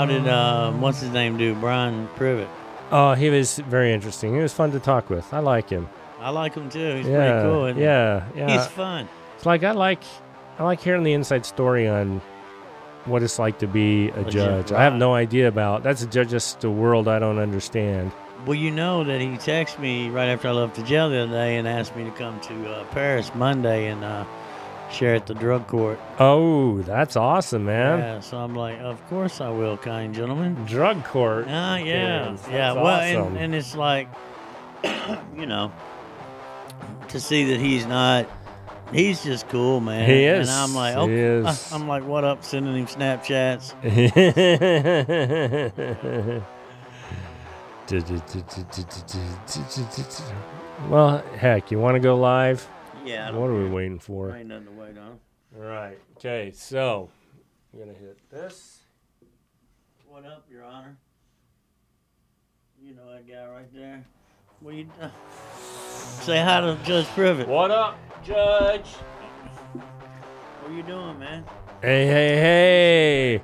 How did uh, what's his name do? Brian Privet. Oh, he was very interesting. He was fun to talk with. I like him. I like him too. He's yeah, pretty cool. he? yeah, yeah. He's fun. It's like I like, I like hearing the inside story on what it's like to be a, ju- judge. I have no idea about. That's ju- just a world I don't understand. Well, you know that he texted me right after I left the jail the other day and asked me to come to uh, Paris Monday and uh, share at the drug court. Oh, that's awesome, man. Yeah, so I'm like, of course I will, kind gentlemen. Drug court. Ah, yeah, Yes, yeah. that's Well, awesome. and, and it's like, you know, to see that he's not. He's just cool, man. He is. And I'm like, okay. is. I'm like, what up? Sending him Snapchats. well, heck, you want to go live? Yeah. I don't What are we waiting for? There ain't nothing to wait on. All right. Okay, so I'm gonna hit this. What up, Your Honor? You know that guy right there. What you uh, say hi to Judge Privet? What up, Judge? What are you doing, man? Hey, hey, hey!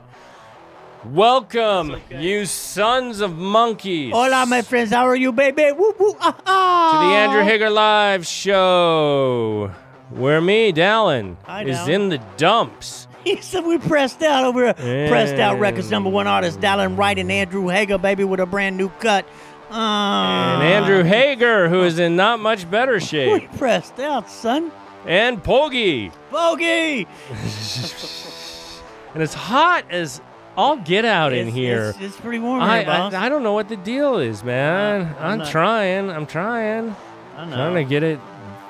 Welcome, okay. you sons of monkeys, Hola, my friends. How are you, baby? Woo, woo, ah, ah. to the Andrew Hager Live Show, where me, Dallan, Hi, is Dallan. in the dumps. He said we pressed out over here. Pressed out records number one artist Dallan Wright and Andrew Hager, baby, with a brand new cut. Uh, And Andrew Hager, who is in not much better shape. We pressed out, son. and Pogi. Bogey. And it's hot as all get out in It's- here. It's, it's pretty warm I, here, boss. I I don't know what the deal is, man. Uh, I'm I'm trying. I'm trying. I know. Trying to get it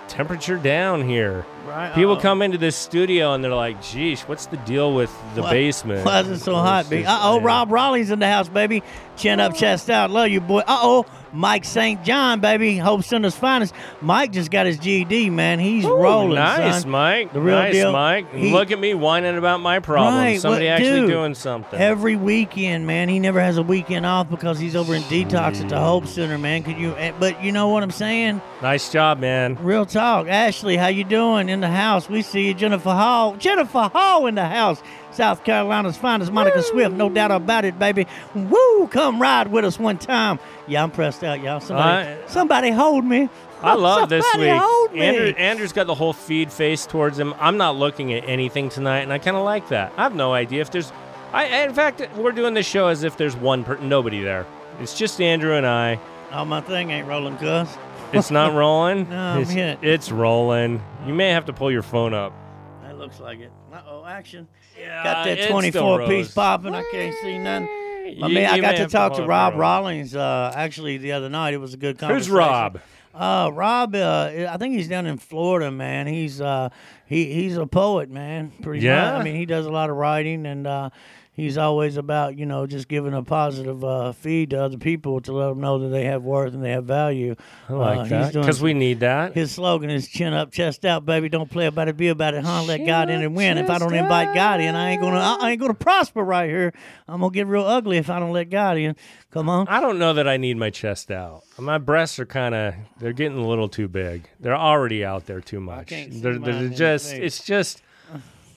temperature down here. Right, People uh-oh. come into this studio and they're like, "Geesh, what's the deal with the Why- basement?" Why is it so hot, Uh oh. Rob Raleigh's in the house, baby. Chin up, chest out. Love you, boy. Uh oh, Mike St. John, baby. Hope Center's finest. Mike just got his GED, man. He's Ooh, rolling, nice, son. Mike. The real nice, deal. Mike. He- Look at me whining about my problems. Right, Somebody actually dude, doing something. Every weekend, man. He never has a weekend off because he's over in detox at the Hope Center, man. Could you? eh, But you know what I'm saying? nice job, man. Real talk. Ashley, how you doing in the house? We see you, Jennifer Hall. Jennifer Hall in the house. South Carolina's finest Monica Swift, no doubt about it, baby. Woo! Come ride with us one time. Yeah, I'm pressed out, y'all. Somebody, I- somebody hold me. I love this week. Hold me. Andrew, Andrew's got the whole feed face towards him. I'm not looking at anything tonight, and I kind of like that. I have no idea if there's. I in fact, we're doing this show as if there's one per, nobody there. It's just Andrew and I. oh, my thing ain't rolling, cuz. It's not rolling. No, it's, it's rolling. You may have to pull your phone up. Looks like it. Uh oh, action. Yeah, Got that 24 piece popping. I can't see nothing. I mean, I got to talk to Rob Rawlings uh, actually the other night. It was a good conversation. Who's Rob? Uh, Rob, uh, I think he's down in Florida, man. He's uh, he he's a poet, man. Pretty Yeah? much. I mean, he does a lot of writing, and uh, he's always about you know just giving a positive uh, feed to other people to let them know that they have worth and they have value. I like Uh, that because we need that. his slogan is "Chin up, chest out, baby. Don't play about it, be about it, huh? Let Chin God in and win. If I don't invite God in, I ain't gonna, I ain't gonna prosper right here. I'm gonna get real ugly if I don't let God in. Come on. I don't know that I need my chest out. My breasts are kind of they're getting a little too big. They're already out there too much. They're, they're just it's just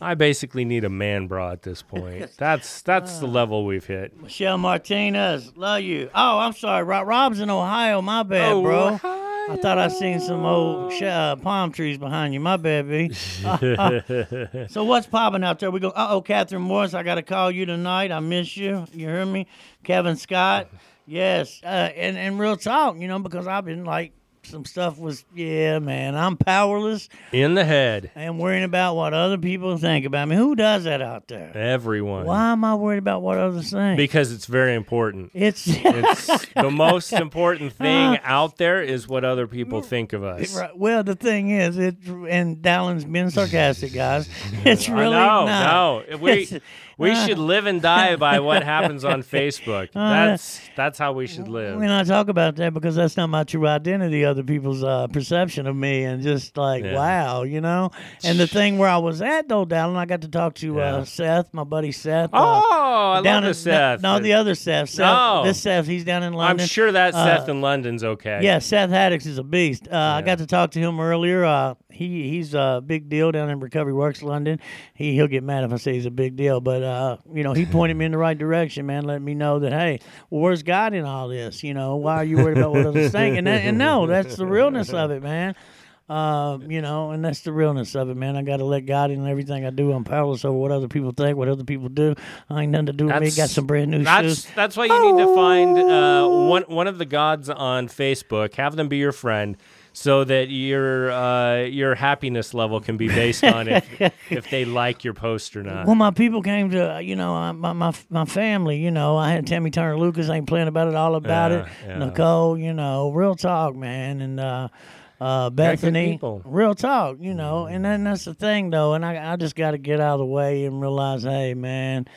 I basically need a man bra at this point. That's that's the level we've hit. Michelle Martinez, love you. Oh, I'm sorry. Rob, Rob's in Ohio. My bad, bro. I thought I seen some old sh- uh, palm trees behind you. My bad, B. so what's popping out there? We go. Uh oh, Catherine Morris. I got to call you tonight. I miss you. You hear me? Kevin Scott. Yes. Uh, and and real talk, you know, because I've been like some stuff was yeah, man. I'm powerless In the head, and worrying about what other people think about me. Who does that out there? everyone. Why am I worried about what others think? Because it's very important. it's It's the most important uh, thing out there is what other people think of us. Right. Well, the thing is, it and Dallan's being sarcastic, guys. It's really no, not. no. We we uh, should live and die by what happens on Facebook. That's that's how we should live. We're not talk about that because that's not my true identity. Other people's uh, perception of me, and just like Yeah. wow, you know. And the thing where I was at though, Dallan, I got to talk to Yeah. uh, Seth, my buddy Seth. uh, Oh, I down love in, the Seth. No, the other Seth. Seth No. This Seth, he's down in London. I'm sure that Uh, Seth in London's okay. Yeah, Seth Haddix is a beast. Uh, I got to talk to him earlier. Uh, he he's a big deal down in Recovery Works London. He he'll get mad if I say he's a big deal, but uh, you know, he pointed me in the right direction, man. Let me know that, hey, well, where's God in all this? You know, why are you worried about what others think? And that, and no, that's the realness of it, man. Uh, you know, and that's the realness of it, man. I got to let God in everything I do. I'm powerless over what other people think, what other people do. I ain't nothing to do with me. Got some brand new That's shoes. that's why you need to find uh, one one of the gods on Facebook. Have them be your friend, so that your uh, your happiness level can be based on if if they like your post or not. Well, my people came to, uh, you know, uh, my, my my family, you know, I had Tammy Turner Lucas, ain't playing about it, all about Yeah, it. yeah. Nicole, you know, real talk, man. And, uh, uh, Bethany, real talk, you know, and then that's the thing though, and I, I just got to get out of the way and realize, hey, man,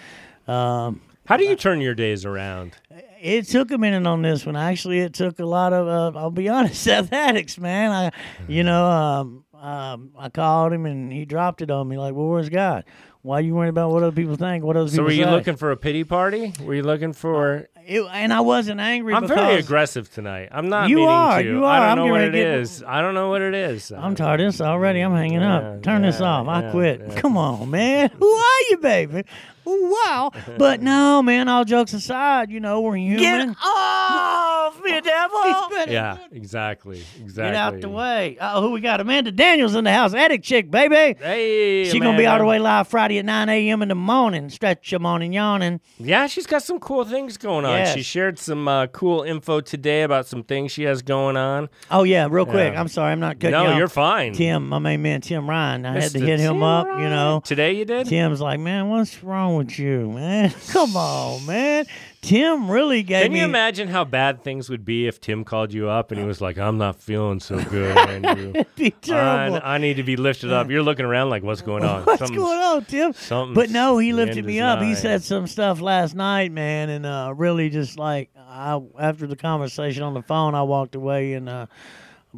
um, How do you turn your days around? It took a minute on this one. Actually, it took a lot of. Uh, I'll be honest, athletics, man. I, you know, um, um, I called him and he dropped it on me. Like, well, where's God? Why are you worried about what other people think? What other So people were you say? looking for a pity party? Were you looking for? It, and I wasn't angry. I'm very aggressive tonight. I'm not. You meaning are, to. you I don't I'm know what it get- is. I don't know what it is. I'm tired of this already. I'm hanging Yeah, up. Turn this yeah, off. I quit. yeah. Come on, man. Who are you, baby? Wow. But no, man. All jokes aside, you know we're human. Get off me, devil. Yeah, exactly, exactly. Get out the way. Oh, who we got? Amanda Daniels in the house. Attic chick, baby. Hey, She gonna be all the way live Friday at 9 a.m. in the morning. Stretch your morning yawning. Yeah, she's got some cool things going on. Yes. She shared some uh, cool info today about some things she has going on. Oh yeah, real quick. Yeah. I'm sorry, I'm not cutting no, you you're fine. Tim, my main man, Tim Ryan. I had to hit him Tim up. You know, Today you did? Tim's like, man, what's wrong with you, man? Come on, man. Tim really gave me Can me. you imagine how bad things would be if Tim called you up and he was like, I'm not feeling so good, Andrew. Be I, terrible. I need to be lifted up. You're looking around like, what's going on? What's Something's- going on, Tim? something's- But no, he lifted me up. He said some stuff last night, man, and uh, really just like I after the conversation on the phone, I walked away and uh,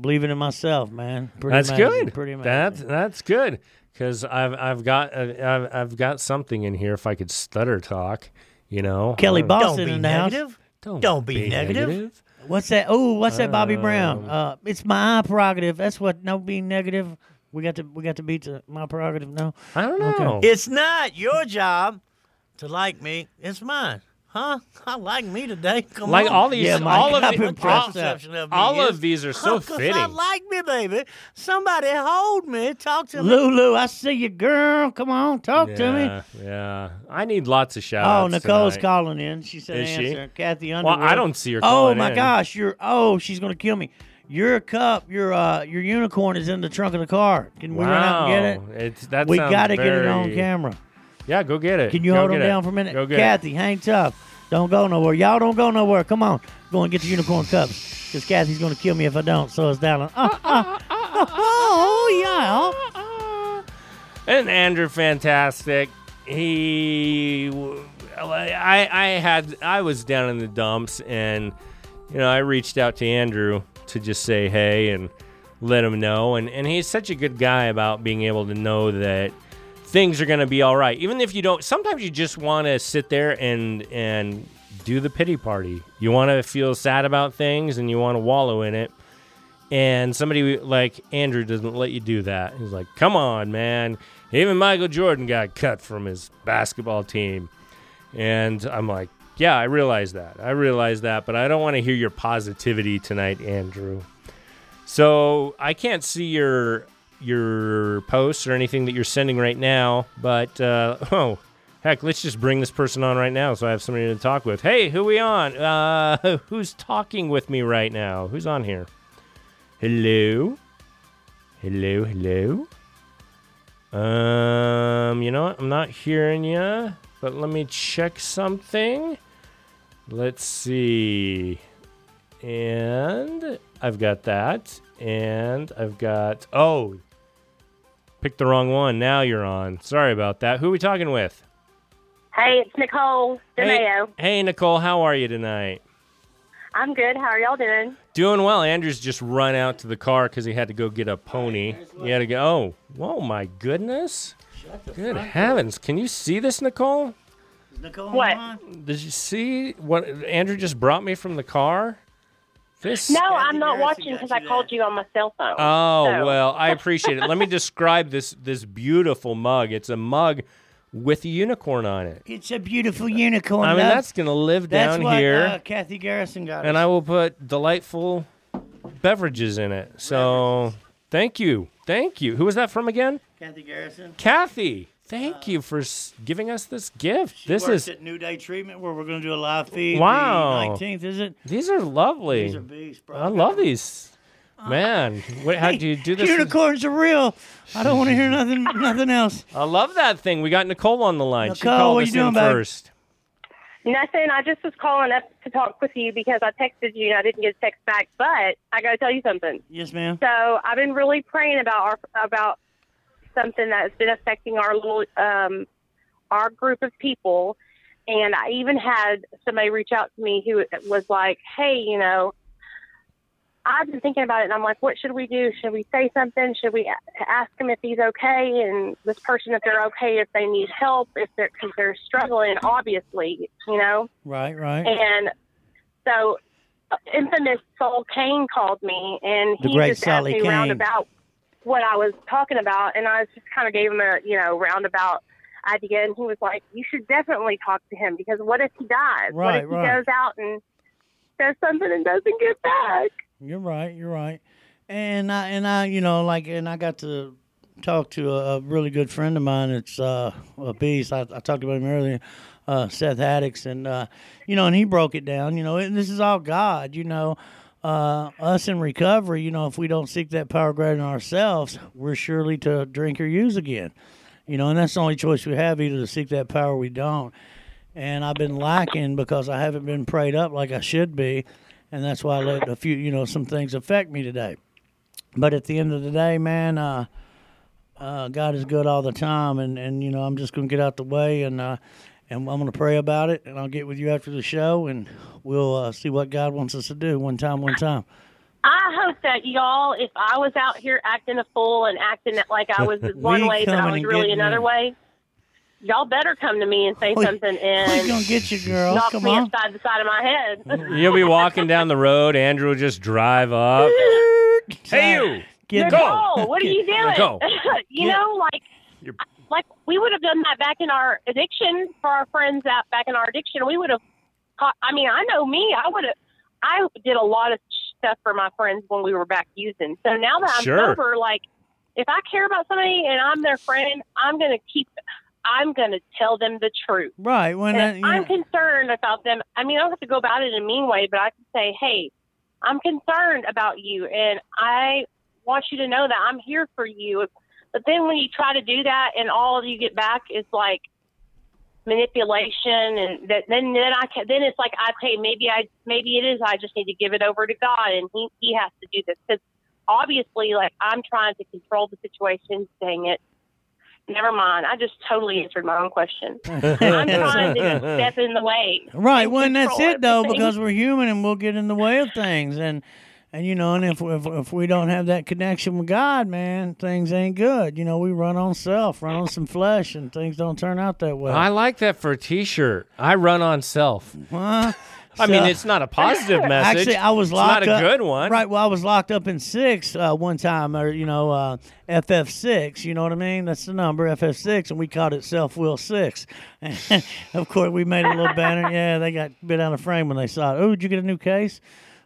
believing in myself, man. Pretty That's amazing, good. Pretty amazing. That's that's good because I've I've got uh, I've, I've got something in here. If I could stutter talk, you know, Kelly Boston Don't be in the house. negative. Don't, Don't be negative. What's that? Oh, what's that, Bobby Brown? Um, Uh, it's my prerogative. That's what. No, being negative. We got to. We got to beat the, my prerogative. No. I don't know. It's not your job to like me. It's mine. Huh? I like me today. Come like on. all these, Yeah, Mike, all of I've the, been all, of all is- of these are so Huh, 'cause fitting. I like me, baby. Somebody hold me. Talk to me. Lulu, I see you, girl. Come on, talk to me. yeah, yeah. I need lots of shout Oh. Nicole's tonight. calling in. She said Is she? answer. Kathy Well, I don't see her. Oh my in. gosh, you're oh, she's gonna kill me. Your cup, your uh your unicorn is in the trunk of the car. Can we run out and get it? It's, that We gotta get it on camera. Yeah, go get it. Can you Go hold get him it. down for a minute? Go get Kathy, hang tough. Don't go nowhere. Y'all don't go nowhere. Come on. Go and get the unicorn cups. Because Kathy's going to kill me if I don't. So it's down. Uh, uh, oh, yeah. it. And Andrew, fantastic. He, I, I had, I was down in the dumps, and you know, I reached out to Andrew to just say hey and let him know, and and he's such a good guy about being able to know that things are going to be all right, even if you don't. Sometimes you just want to sit there and and do the pity party. You want to feel sad about things, and you want to wallow in it. And somebody like Andrew doesn't let you do that. He's like, "Come on, man! Even Michael Jordan got cut from his basketball team." And I'm like, "Yeah, I realize that. I realize that, but I don't want to hear your positivity tonight, Andrew." So I can't see your your posts or anything that you're sending right now, but uh, oh, heck, let's just bring this person on right now so I have somebody to talk with. Hey, who we on? Uh, who's talking with me right now? Who's on here? Hello, hello, hello. Um, you know what? I'm not hearing you, but let me check something. Let's see. And I've got that. And I've got. Oh, picked the wrong one. Now you're on. Sorry about that. Who are we talking with? Hey, it's Nicole Hey, DeMeo. hey, Nicole. How are you tonight? I'm good. How are y'all doing? Doing well. Andrew's just run out to the car because he had to go get a pony. He had to go. Oh, whoa, my goodness. Good heavens. Can you see this, Nicole? Nicole, What? Did you see what Andrew just brought me from the car? This. No, I'm not watching because I called you on my cell phone. Oh So- well, I appreciate it. Let me describe this this beautiful mug. It's a mug with a unicorn on it. It's a beautiful unicorn. I mean, that's going to live That's down what, here. Uh, Kathy Garrison got. and us. I will put delightful beverages in it. So thank you. Thank you. Who was that from again? Kathy Garrison. Kathy. Thank uh, you for s- giving us this gift. She this works is at New Day Treatment where we're going to do a live feed. Wow. Nineteenth, is it? these are lovely. These are beasts, bro. I love these. Uh, Man, what, how do you do this? Unicorns are real. I don't want to hear nothing, nothing else. I love that thing. We got Nicole on the line. she Nicole, called what us you doing, in babe? first. Nothing. I just was calling up to talk with you because I texted you and I didn't get a text back. But I got to tell you something. Yes, ma'am. So I've been really praying about our about something that's been affecting our little um, our group of people, and I even had somebody reach out to me who was like, "Hey, you know." I've been thinking about it, and I'm like, what should we do? Should we say something? Should we ask him if he's okay? And this person, if they're okay, if they need help, if they're because they're struggling, obviously, you know. Right, right. And so, uh, infamous Saul Kane called me, and he just asked me Kane. roundabout what I was talking about, and I just kind of gave him a you know roundabout idea, and he was like, "You should definitely talk to him because what if he dies? what Right, if he right. goes out and does something and doesn't get back?" You're right. You're right. And I and I, you know, like, and I got to talk to a, a really good friend of mine. It's uh, a beast. I, I talked about him earlier, uh, Seth Haddix, and uh, you know, and he broke it down. You know, and this is all God. You know, uh, us in recovery. You know, if we don't seek that power greater than ourselves, we're surely to drink or use again. You know, and that's the only choice we have: either to seek that power, or we don't. And I've been lacking because I haven't been prayed up like I should be and that's why I let a few, you know, some things affect me today. But at the end of the day, man, uh, uh, God is good all the time, and, and you know, I'm just gonna get out the way, and uh, and I'm gonna pray about it, and I'll get with you after the show, and we'll uh, see what God wants us to do. One time, one time. I hope that y'all, if I was out here acting a fool and acting like I was one way, but I was really another you. way, y'all better come to me and say We- something We're and gonna get you, girl. knock Come me on. upside the side of my head. You'll be walking down the road. Andrew will just drive up. hey, you. Get Nicole, what are you doing? Nicole. you Yeah. know, like, You're- like we would have done that back in our addiction for our friends out back in our addiction. We would have. Caught, I mean, I know me. I would have. I did a lot of stuff for my friends when we were back using. So now that I'm Sure. sober, like, if I care about somebody and I'm their friend, I'm gonna keep. I'm gonna tell them the truth. right when And I'm know, concerned about them. I mean, I don't have to go about it in a mean way, but I can say, hey, I'm concerned about you, and I want you to know that I'm here for you. But then when you try to do that, and all you get back is like manipulation, and that, then then I can, then it's like, okay, maybe I maybe it is. I just need to give it over to God, and He He has to do this because obviously, like I'm trying to control the situation. Dang it. Never mind. I just totally answered my own question. I'm trying to step in the way. Right. Well, and that's it though, because we're human and we'll get in the way of things, and and you know, and if if if we don't have that connection with God, man, things ain't good. You know, we run on self, run on some flesh, and things don't turn out that way. I like that for a T-shirt. I run on self. Huh? I mean, it's not a positive message. Actually, I was it's locked not a up. good one. Right. Well, I was locked up in six uh, one time, or you know, uh, FF six. You know what I mean? That's the number, FF six, and we called it Self Will Six. Of course, we made a little banner. Yeah, they got bit out of frame when they saw it. Oh, did you get a new case?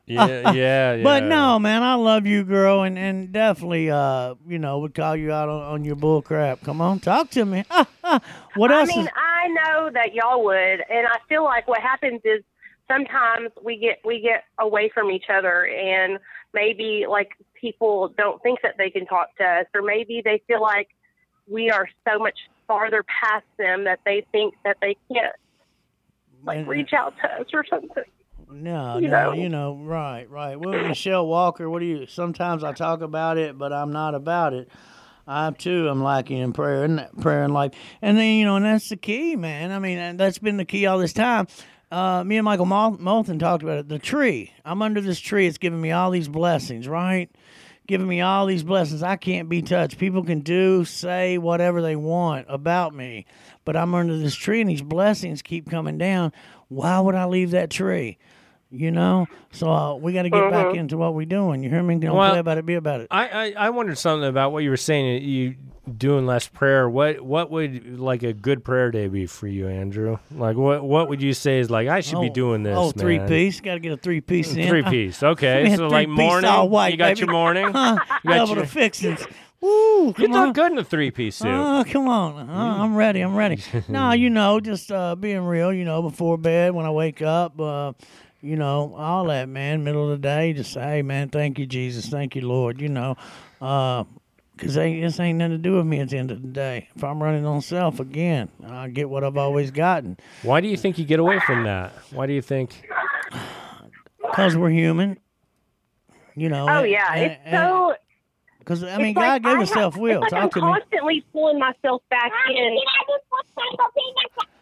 Yeah, yeah, yeah. But no, man, I love you, girl, and, and definitely, uh, you know, would call you out on, on your bull crap. Come on, talk to me. what else? I mean, is, I know that y'all would, and I feel like what happens is sometimes we get we get away from each other, and maybe like people don't think that they can talk to us, or maybe they feel like we are so much farther past them that they think that they can't like reach out to us or something. No, you no, know. you know, right, right. Well, Michelle Walker, what do you? Sometimes I talk about it, but I'm not about it. I too am lacking in prayer and prayer and life, and then you know, and that's the key, man. I mean, that's been the key all this time. Uh, me and Michael Moulton talked about it. The tree. I'm under this tree. It's giving me all these blessings, right? Giving me all these blessings. I can't be touched. People can do, say whatever they want about me, but I'm under this tree, and these blessings keep coming down. Why would I leave that tree? You know, so uh, we got to get back into what we're doing. You hear me? Don't Well- play about it, be about it. I, I I wondered something about what you were saying. You doing less prayer. What what would like a good prayer day be for you, Andrew? Like what what would you say is like I should be Oh, doing this? Oh, three man. piece. Got to get a three piece in. Three Uh, piece. Okay, so like morning. all white, you got baby. your morning. Huh, You got double your- fixings. Woo! You Come look good in a three piece suit. Oh, come on. Uh, I'm ready. I'm ready. no, you know, just uh, being real, you know, before bed, when I wake up, uh, you know, all that, man, middle of the day, just say, hey, man, thank you, Jesus. Thank you, Lord, you know. Uh, because this ain't nothing to do with me at the end of the day. If I'm running on self again, I get what I've always gotten. Why do you think you get away from that? Why do you think? Because we're human. You know. Oh yeah, it's so. Because, I mean, it's like God gave us self will. It's like I'm Talk to me. constantly pulling myself back in.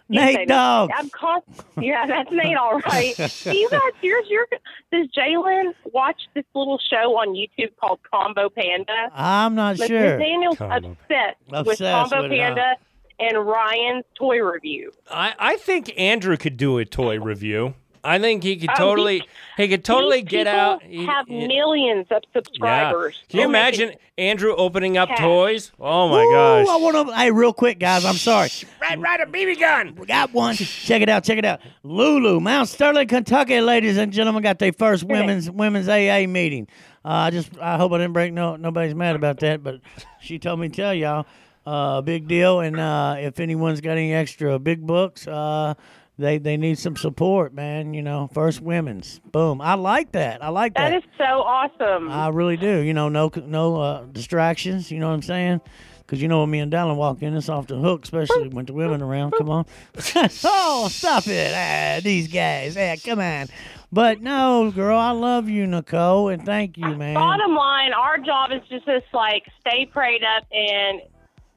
Nate Say- Dog. I'm con- Yeah, that's Nate. All right. Do you guys? Here's your. Does Jalen watch this little show on YouTube called Combo Panda? I'm not Like, sure. Daniel's Combo. obsessed, with Combo with? Panda and Ryan's toy review. I, I think Andrew could do a toy review. I think he could totally he could totally get out. he- Have he- millions of subscribers. yeah. subscribers. Can you They're imagine Andrew opening up cash. toys? Oh my Ooh, gosh! I want to. Hey, real quick, guys. I'm sorry. Right, right, a BB gun. We got one. check it out. Check it out. Lulu, Mount Sterling, Kentucky, ladies and gentlemen, got their first women's women's AA meeting. Uh, I just I hope I didn't break no nobody's mad about that, but she told me to tell y'all. Uh, big deal. And uh, if anyone's got any extra big books, uh, they they need some support, man. You know, first women's. Boom. I like that. I like that. That is so awesome. I really do. You know, no no uh, distractions. You know what I'm saying? Because you know when me and Dallan walk in, it's off the hook, especially when the women around. Come on. oh, stop it. Ah, these guys. Yeah, come on. But no, girl, I love you, Nicole, and thank you, man. Bottom line, our job is just to like stay prayed up and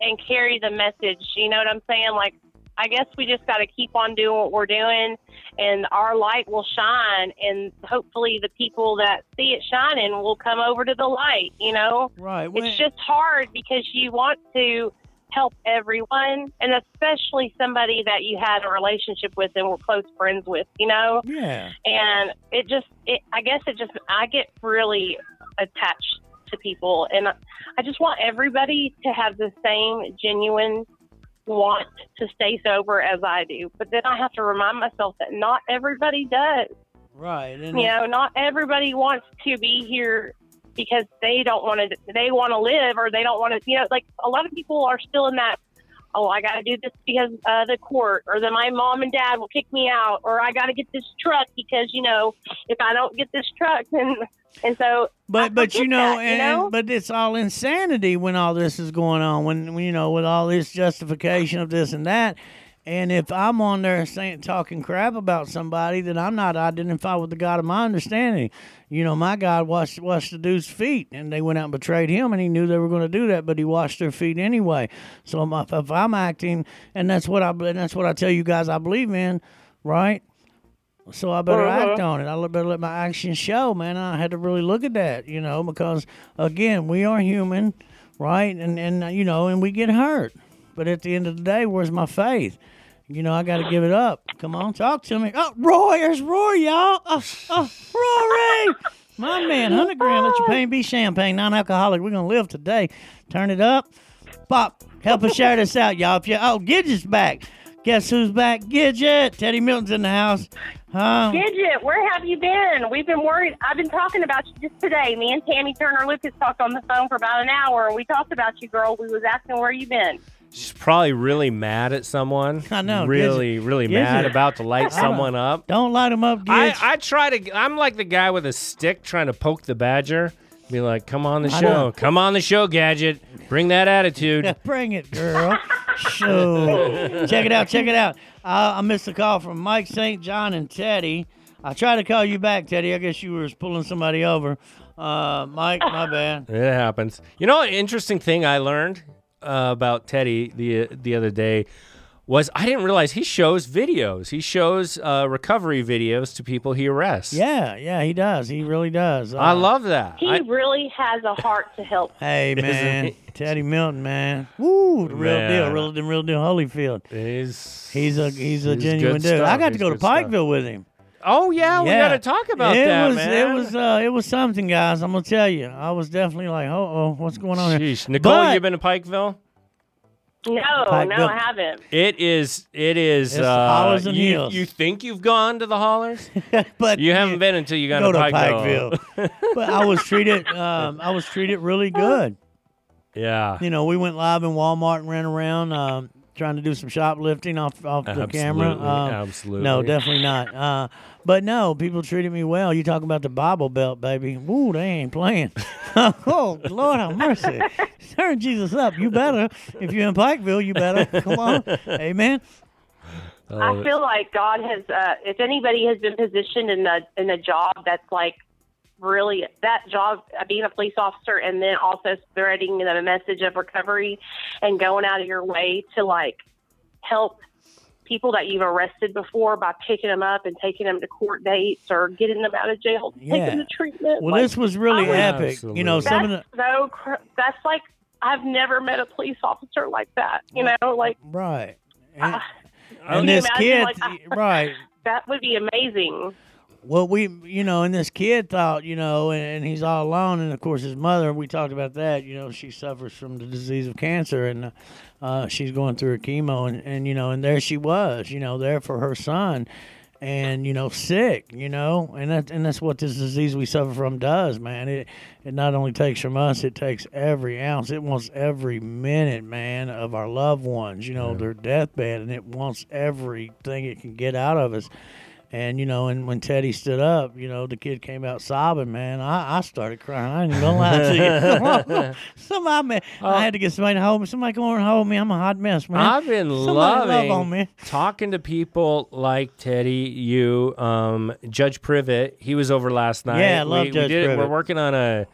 and carry the message. You know what I'm saying? Like, I guess we just got to keep on doing what we're doing, and our light will shine, and hopefully the people that see it shining will come over to the light. You know, Right. when- it's just hard because you want to help everyone, and especially somebody that you had a relationship with and were close friends with. You know yeah. and it just it i guess it just i get really attached to people and i just want everybody to have the same genuine want to stay sober as i do but then i have to remind myself that not everybody does Right. You know not everybody wants to be here because they don't want to they want to live or they don't want to you know like a lot of people are still in that oh i got to do this because uh, the court or then my mom and dad will kick me out or i got to get this truck because you know if i don't get this truck then and so But but you know, that, you and, know? but it's all insanity when all this is going on. When, when you know, with all this justification of this and that. And if I'm on there saying talking crap about somebody, then I'm not identified with the God of my understanding. You know, my God washed washed the dude's feet, and they went out and betrayed him, and he knew they were going to do that, but he washed their feet anyway. So if, if I'm acting, and that's what I and that's what I tell you guys I believe in, right? So I better Uh-huh. act on it. I better let my actions show, man. I had to really look at that, you know, because again, we are human, right? And and you know, and we get hurt. But at the end of the day, where's my faith? You know, I got to give it up. Come on, talk to me. Oh, Roy, there's Roy, y'all. Oh, oh, Rory, my man, hundred grand. Let your pain be champagne, non-alcoholic. We're gonna live today. Turn it up, Pop. Help us share this out, y'all. If you oh, Gidget's back. Guess who's back? Gidget. Teddy Milton's in the house. Huh? Gidget, where have you been? We've been worried. I've been talking about you just today. Me and Tammy Turner Lucas talked on the phone for about an hour, and we talked about you, girl. We was asking where you been. She's probably really mad at someone. I know, Really, really mad about to light someone up. Don't light him up, I. I try to. I'm like the guy with a stick trying to poke the badger. Be like, come on the I show, know. come on the show, Gidget. Bring that attitude. Yeah, bring it, girl. Show. check it out. Check it out. Uh, I missed a call from Mike St. John and Teddy. I tried to call you back, Teddy. I guess you were pulling somebody over. Uh, Mike, my bad. It happens. You know, an interesting thing I learned uh, about Teddy the the other day was I didn't realize he shows videos. He shows uh, recovery videos to people he arrests. Yeah, yeah, he does. He really does. I Uh, love that. He I- really has a heart to help. Hey man. Teddy Milton, man. Woo, the real Man. deal, real, the real deal, Holyfield. he's He's a he's a He's genuine good dude. I stuff. got to go to good stuff. Pikeville with him. Oh yeah, we got to talk about it that, was, man. It was uh, it was something, guys. I'm gonna tell you. I was definitely like, oh, oh, what's going on here? Nicole, But- you been to Pikeville? No, Pipe no, Bill- I haven't. It is. It is. It's uh, hollers and you, heels. you think you've gone to the hollers? but You haven't been until you got go to to Pikeville. Pikeville. but I was treated. Um, I was treated really good. yeah. You know, we went live in Walmart and ran around. Um, Trying to do some shoplifting off off the camera. Absolutely, Um, absolutely. No, definitely not. Uh, but no, people treated me well. You talk about the Bible Belt, baby. Ooh, they ain't playing. oh, Lord have mercy. Turn Jesus up. You better. If you're in Pikeville, you better. Come on. Amen. I feel like God has, uh, if anybody has been positioned in a in a job that's like really that job, uh, being a police officer, and then also spreading the message of recovery and going out of your way to like help people that you've arrested before by picking them up and taking them to court dates or getting them out of jail, to take Yeah. them to treatment. Well, like, this was really I would- epic. You know, Absolutely. some of that's the so. Cr- that's like I've never met a police officer like that. You know, like right. And, uh, and this imagine, kid, like, right? that would be amazing. Well, we, you know, and this kid thought, you know, and, and he's all alone, and of course his mother. We talked about that. You know, she suffers from the disease of cancer, and uh, she's going through her chemo, and, and you know, and there she was, you know, there for her son, and you know, sick, you know, and that and that's what this disease we suffer from does, man. It it not only takes from us, it takes every ounce. It wants every minute, man, of our loved ones. You know, their deathbed, and it wants everything it can get out of us. And you know, and when Teddy stood up, you know, the kid came out sobbing. Man, I, I started crying. I ain't gonna lie to you. somebody, man, I had to get somebody to hold me. Somebody come over and hold me. I'm a hot mess, man. I've been Somebody loving love on me. talking to people like Teddy, you, um, Judge Privet. He was over last night. Yeah, I love we, we Judge did it. We're working on a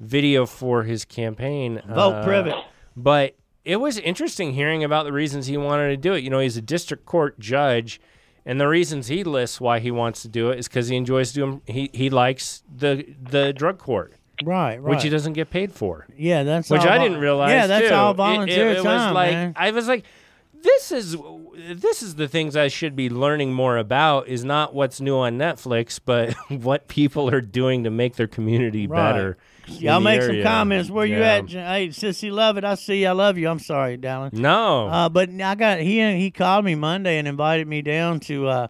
video for his campaign. Vote uh, Privet. But it was interesting hearing about the reasons he wanted to do it. You know, he's a district court judge, and the reasons he lists why he wants to do it is because he enjoys doing. He he likes the the drug court, Right, right. which he doesn't get paid for Yeah, that's which all I vol- didn't realize. Yeah, that's too. all It- volunteer it, it, time, was like man. I was like, this is this is the things I should be learning more about. Is not what's new on Netflix, but what people are doing to make their community Right. better. Y'all make some comments. Where you Yeah. at? Hey, sissy, love it. I see. you. I love you. I'm sorry, darling. No, Uh, but I got he he called me Monday and invited me down to uh,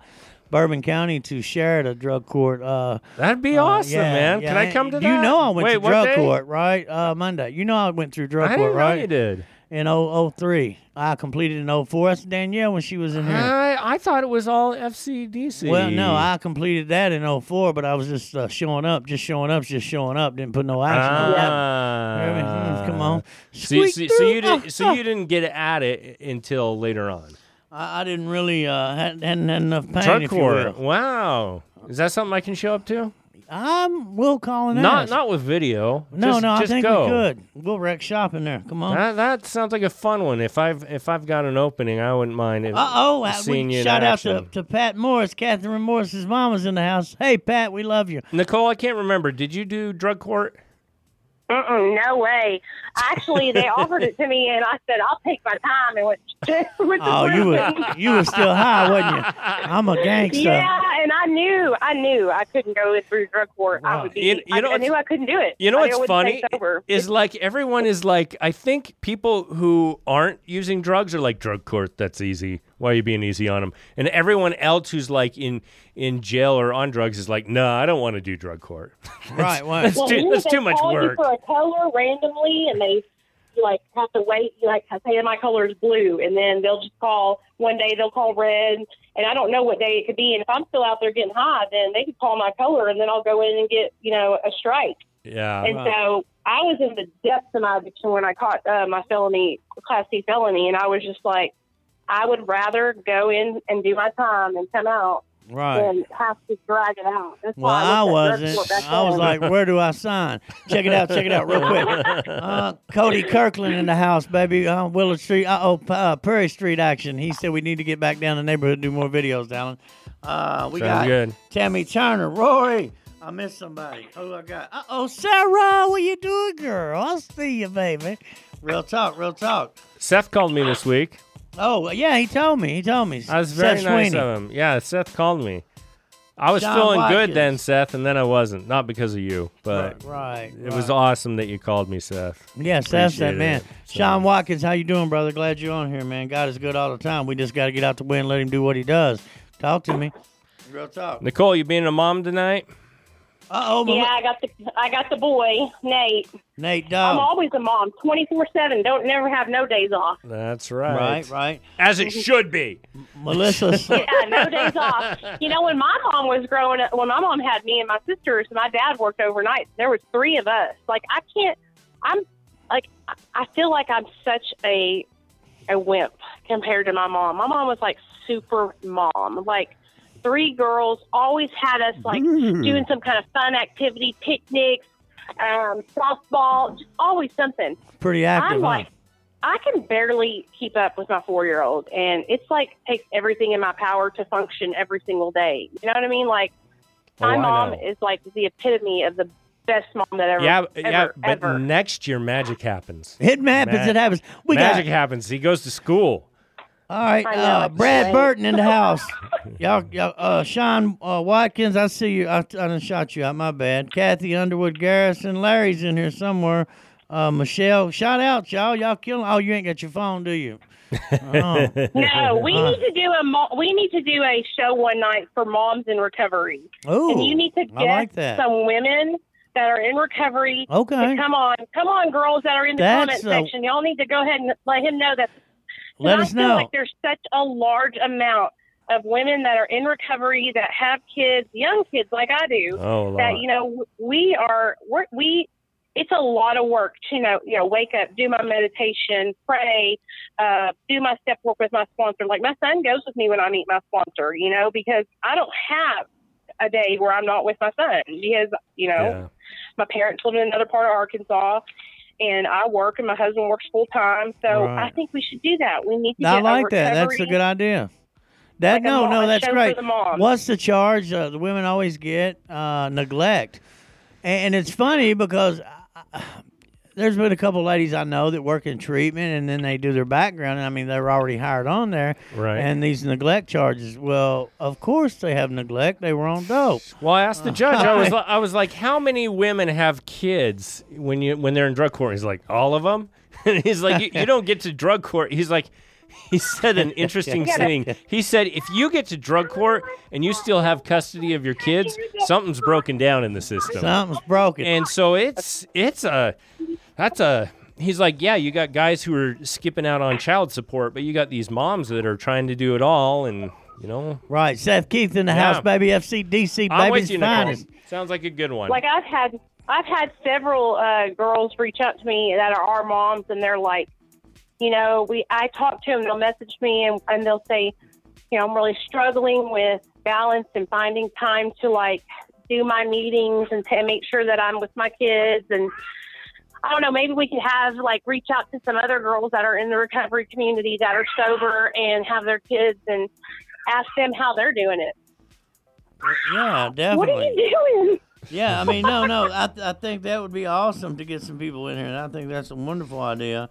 Bourbon County to share at a drug court. Uh, that'd be uh, awesome, yeah, man. yeah. Can I come to that? You know I went Wait, to what drug day? court, right? Uh, Monday. You know I went through drug I court, didn't know right? you did. In 003. I completed in 04. That's Danielle when she was in here. I, I thought it was all FCDC. Well, no, I completed that in 04, but I was just uh, showing up. Just showing up, just showing up. Didn't put no action on that. Ah. Come on. So, you- so, so through. you didn't. So you didn't get at it until later on. I, I didn't really uh, hadn't, hadn't had enough pain. Drug if you court. will. Wow. Is that something I can show up to? I'm will call and Not ask. not with video. No, just, no, I just think go. we could. We'll wreck shop in there. Come on. That, that sounds like a fun one. If I've if I've got an opening, I wouldn't mind. If, Uh oh! seeing you in Shout out to, action. to Pat Morris. Catherine Morris's mama's in the house. Hey, Pat, we love you. Nicole, I can't remember. Did you do drug court? Mm-mm, no way. Actually, they offered it to me, and I said I'll take my time and went. went to Oh, you prison. were you were still high, wasn't you? I'm a gangster. Yeah, and I knew, I knew I couldn't go through drug court. I would be. You- you I, know I knew I couldn't do it. You know I what's knew it would funny is like everyone is like I think people who aren't using drugs are like drug court. That's easy. Why are you being easy on them? And everyone else who's like in in jail or on drugs is like, no, I don't want to do drug court. Right, right. That's well, too, even that's if they too much call work. You for a color randomly, and they you, like have to wait. You like say my color is blue, and then they'll just call one day. They'll call red, and I don't know what day it could be. And if I'm still out there getting high, then they could call my color, and then I'll go in and get you know a strike. Yeah. And so I was in the depths of my addiction when I caught uh, my felony, class C felony, and I was just like, I would rather go in and do my time and come out Right. than have to drag it out. That's Well, why I I, looked at drug wasn't. I was like, where do I sign? Check it out. Check it out real quick. Uh, Cody Kirkland in the house, baby. Uh, Willard Street. Uh, oh, uh, Prairie Street action. He said we need to get back down the neighborhood and do more videos, Dallan. Uh, we Sounds got good. Tammy Turner. Rory. I missed somebody. Who I got? Uh oh, Sarah. What you doing, girl? I'll see you, baby. Real talk. Real talk. Seth called me this week. Oh yeah, he told me. He told me. I was very Seth nice Sweeney. of him. Yeah, Seth called me. I was Sean feeling Watkins. good then, Seth, and then I wasn't. Not because of you, but right. it was right. awesome that you called me, Seth. Yeah, Seth's that man. it. So- Sean Watkins, how you doing, brother? Glad you're on here, man. God is good all the time. We just got to get out the way and let him do what he does. Talk to me. Real talk. Nicole, you being a mom tonight? Uh oh, Yeah, I got the I got the boy Nate. Nate I'm always a mom, twenty four seven. Don't never have no days off. That's right. Right, right. As it should be. Melissa. Yeah, no days off. You know, when my mom was growing up, when my mom had me and my sisters, my dad worked overnight. There was three of us. Like I can't. I'm like I- I feel like I'm such a a wimp compared to my mom. My mom was like super mom. Like three girls always had us like doing some kind of fun activity, picnics, um, softball, just always something. Pretty active, I'm huh? like, I can barely keep up with my four year old, and it's like takes everything in my power to function every single day. You know what I mean? Like, Oh, my I mom is like the epitome of the best mom that ever, Yeah, ever, yeah, but ever. next year magic happens. It happens. Ma- it happens. We magic got happens. He goes to school. All right. Know, Uh, Brad great. Burton in the house. y'all, y'all uh, Sean uh, Watkins. I see you. I, I done shot you out. My bad. Kathy Underwood Garrison. Larry's in here somewhere. Uh, Michelle. Shout out, y'all. Y'all killing. Oh, you ain't got your phone, do you? Oh. no, we Uh. need to do a mo- we need to do a show one night for moms in recovery, Ooh, and you need to get like that. some women that are in recovery. to Okay. Come on, come on, girls that are in the That's comment a- section. Y'all need to go ahead and let him know that Let I us feel know. like there's such a large amount of women that are in recovery that have kids, young kids like I do, Oh, that you know we are we're, we. It's a lot of work to you know you know wake up, do my meditation, pray, uh, do my step work with my sponsor. Like my son goes with me when I meet my sponsor, you know, because I don't have a day where I'm not with my son because you know Yeah. my parents live in another part of Arkansas, and I work, and my husband works full time. So Right. I think we should do that. We need to. I like that. That's a good idea. That like no, no, that's great. What's the charge? Uh, the women always get uh, neglect, and, and it's funny because I, there's been a couple ladies I know that work in treatment, and then they do their background. And I mean, they're already hired on there, Right. And these neglect charges. Well, of course they have neglect. They were on dope. Well, I asked the judge. I was, I was like, "How many women have kids when you when they're in drug court?" He's like, "All of them." And he's like, you, "You don't get to drug court." He's like, he said an interesting thing. He said, "If you get to drug court and you still have custody of your kids, something's broken down in the system." Something's broken. And so it's it's a that's a he's like, yeah, you got guys who are skipping out on child support, but you got these moms that are trying to do it all, and you know, right, Seth Keith in the Yeah. house, baby. FCDC, I'm baby's you, Nicole. Sounds like a good one. Like I've had, I've had several uh, girls reach out to me that are our moms, and they're like, you know, we. I talk to them. They'll message me, and, and they'll say, you know, I'm really struggling with balance and finding time to like do my meetings and to make sure that I'm with my kids and. I don't know. Maybe we could have like reach out to some other girls that are in the recovery community that are sober and have their kids and ask them how they're doing it. Yeah, definitely. What are you doing? Yeah, I mean, no, no. I, I think that would be awesome to get some people in here, and I think that's a wonderful idea.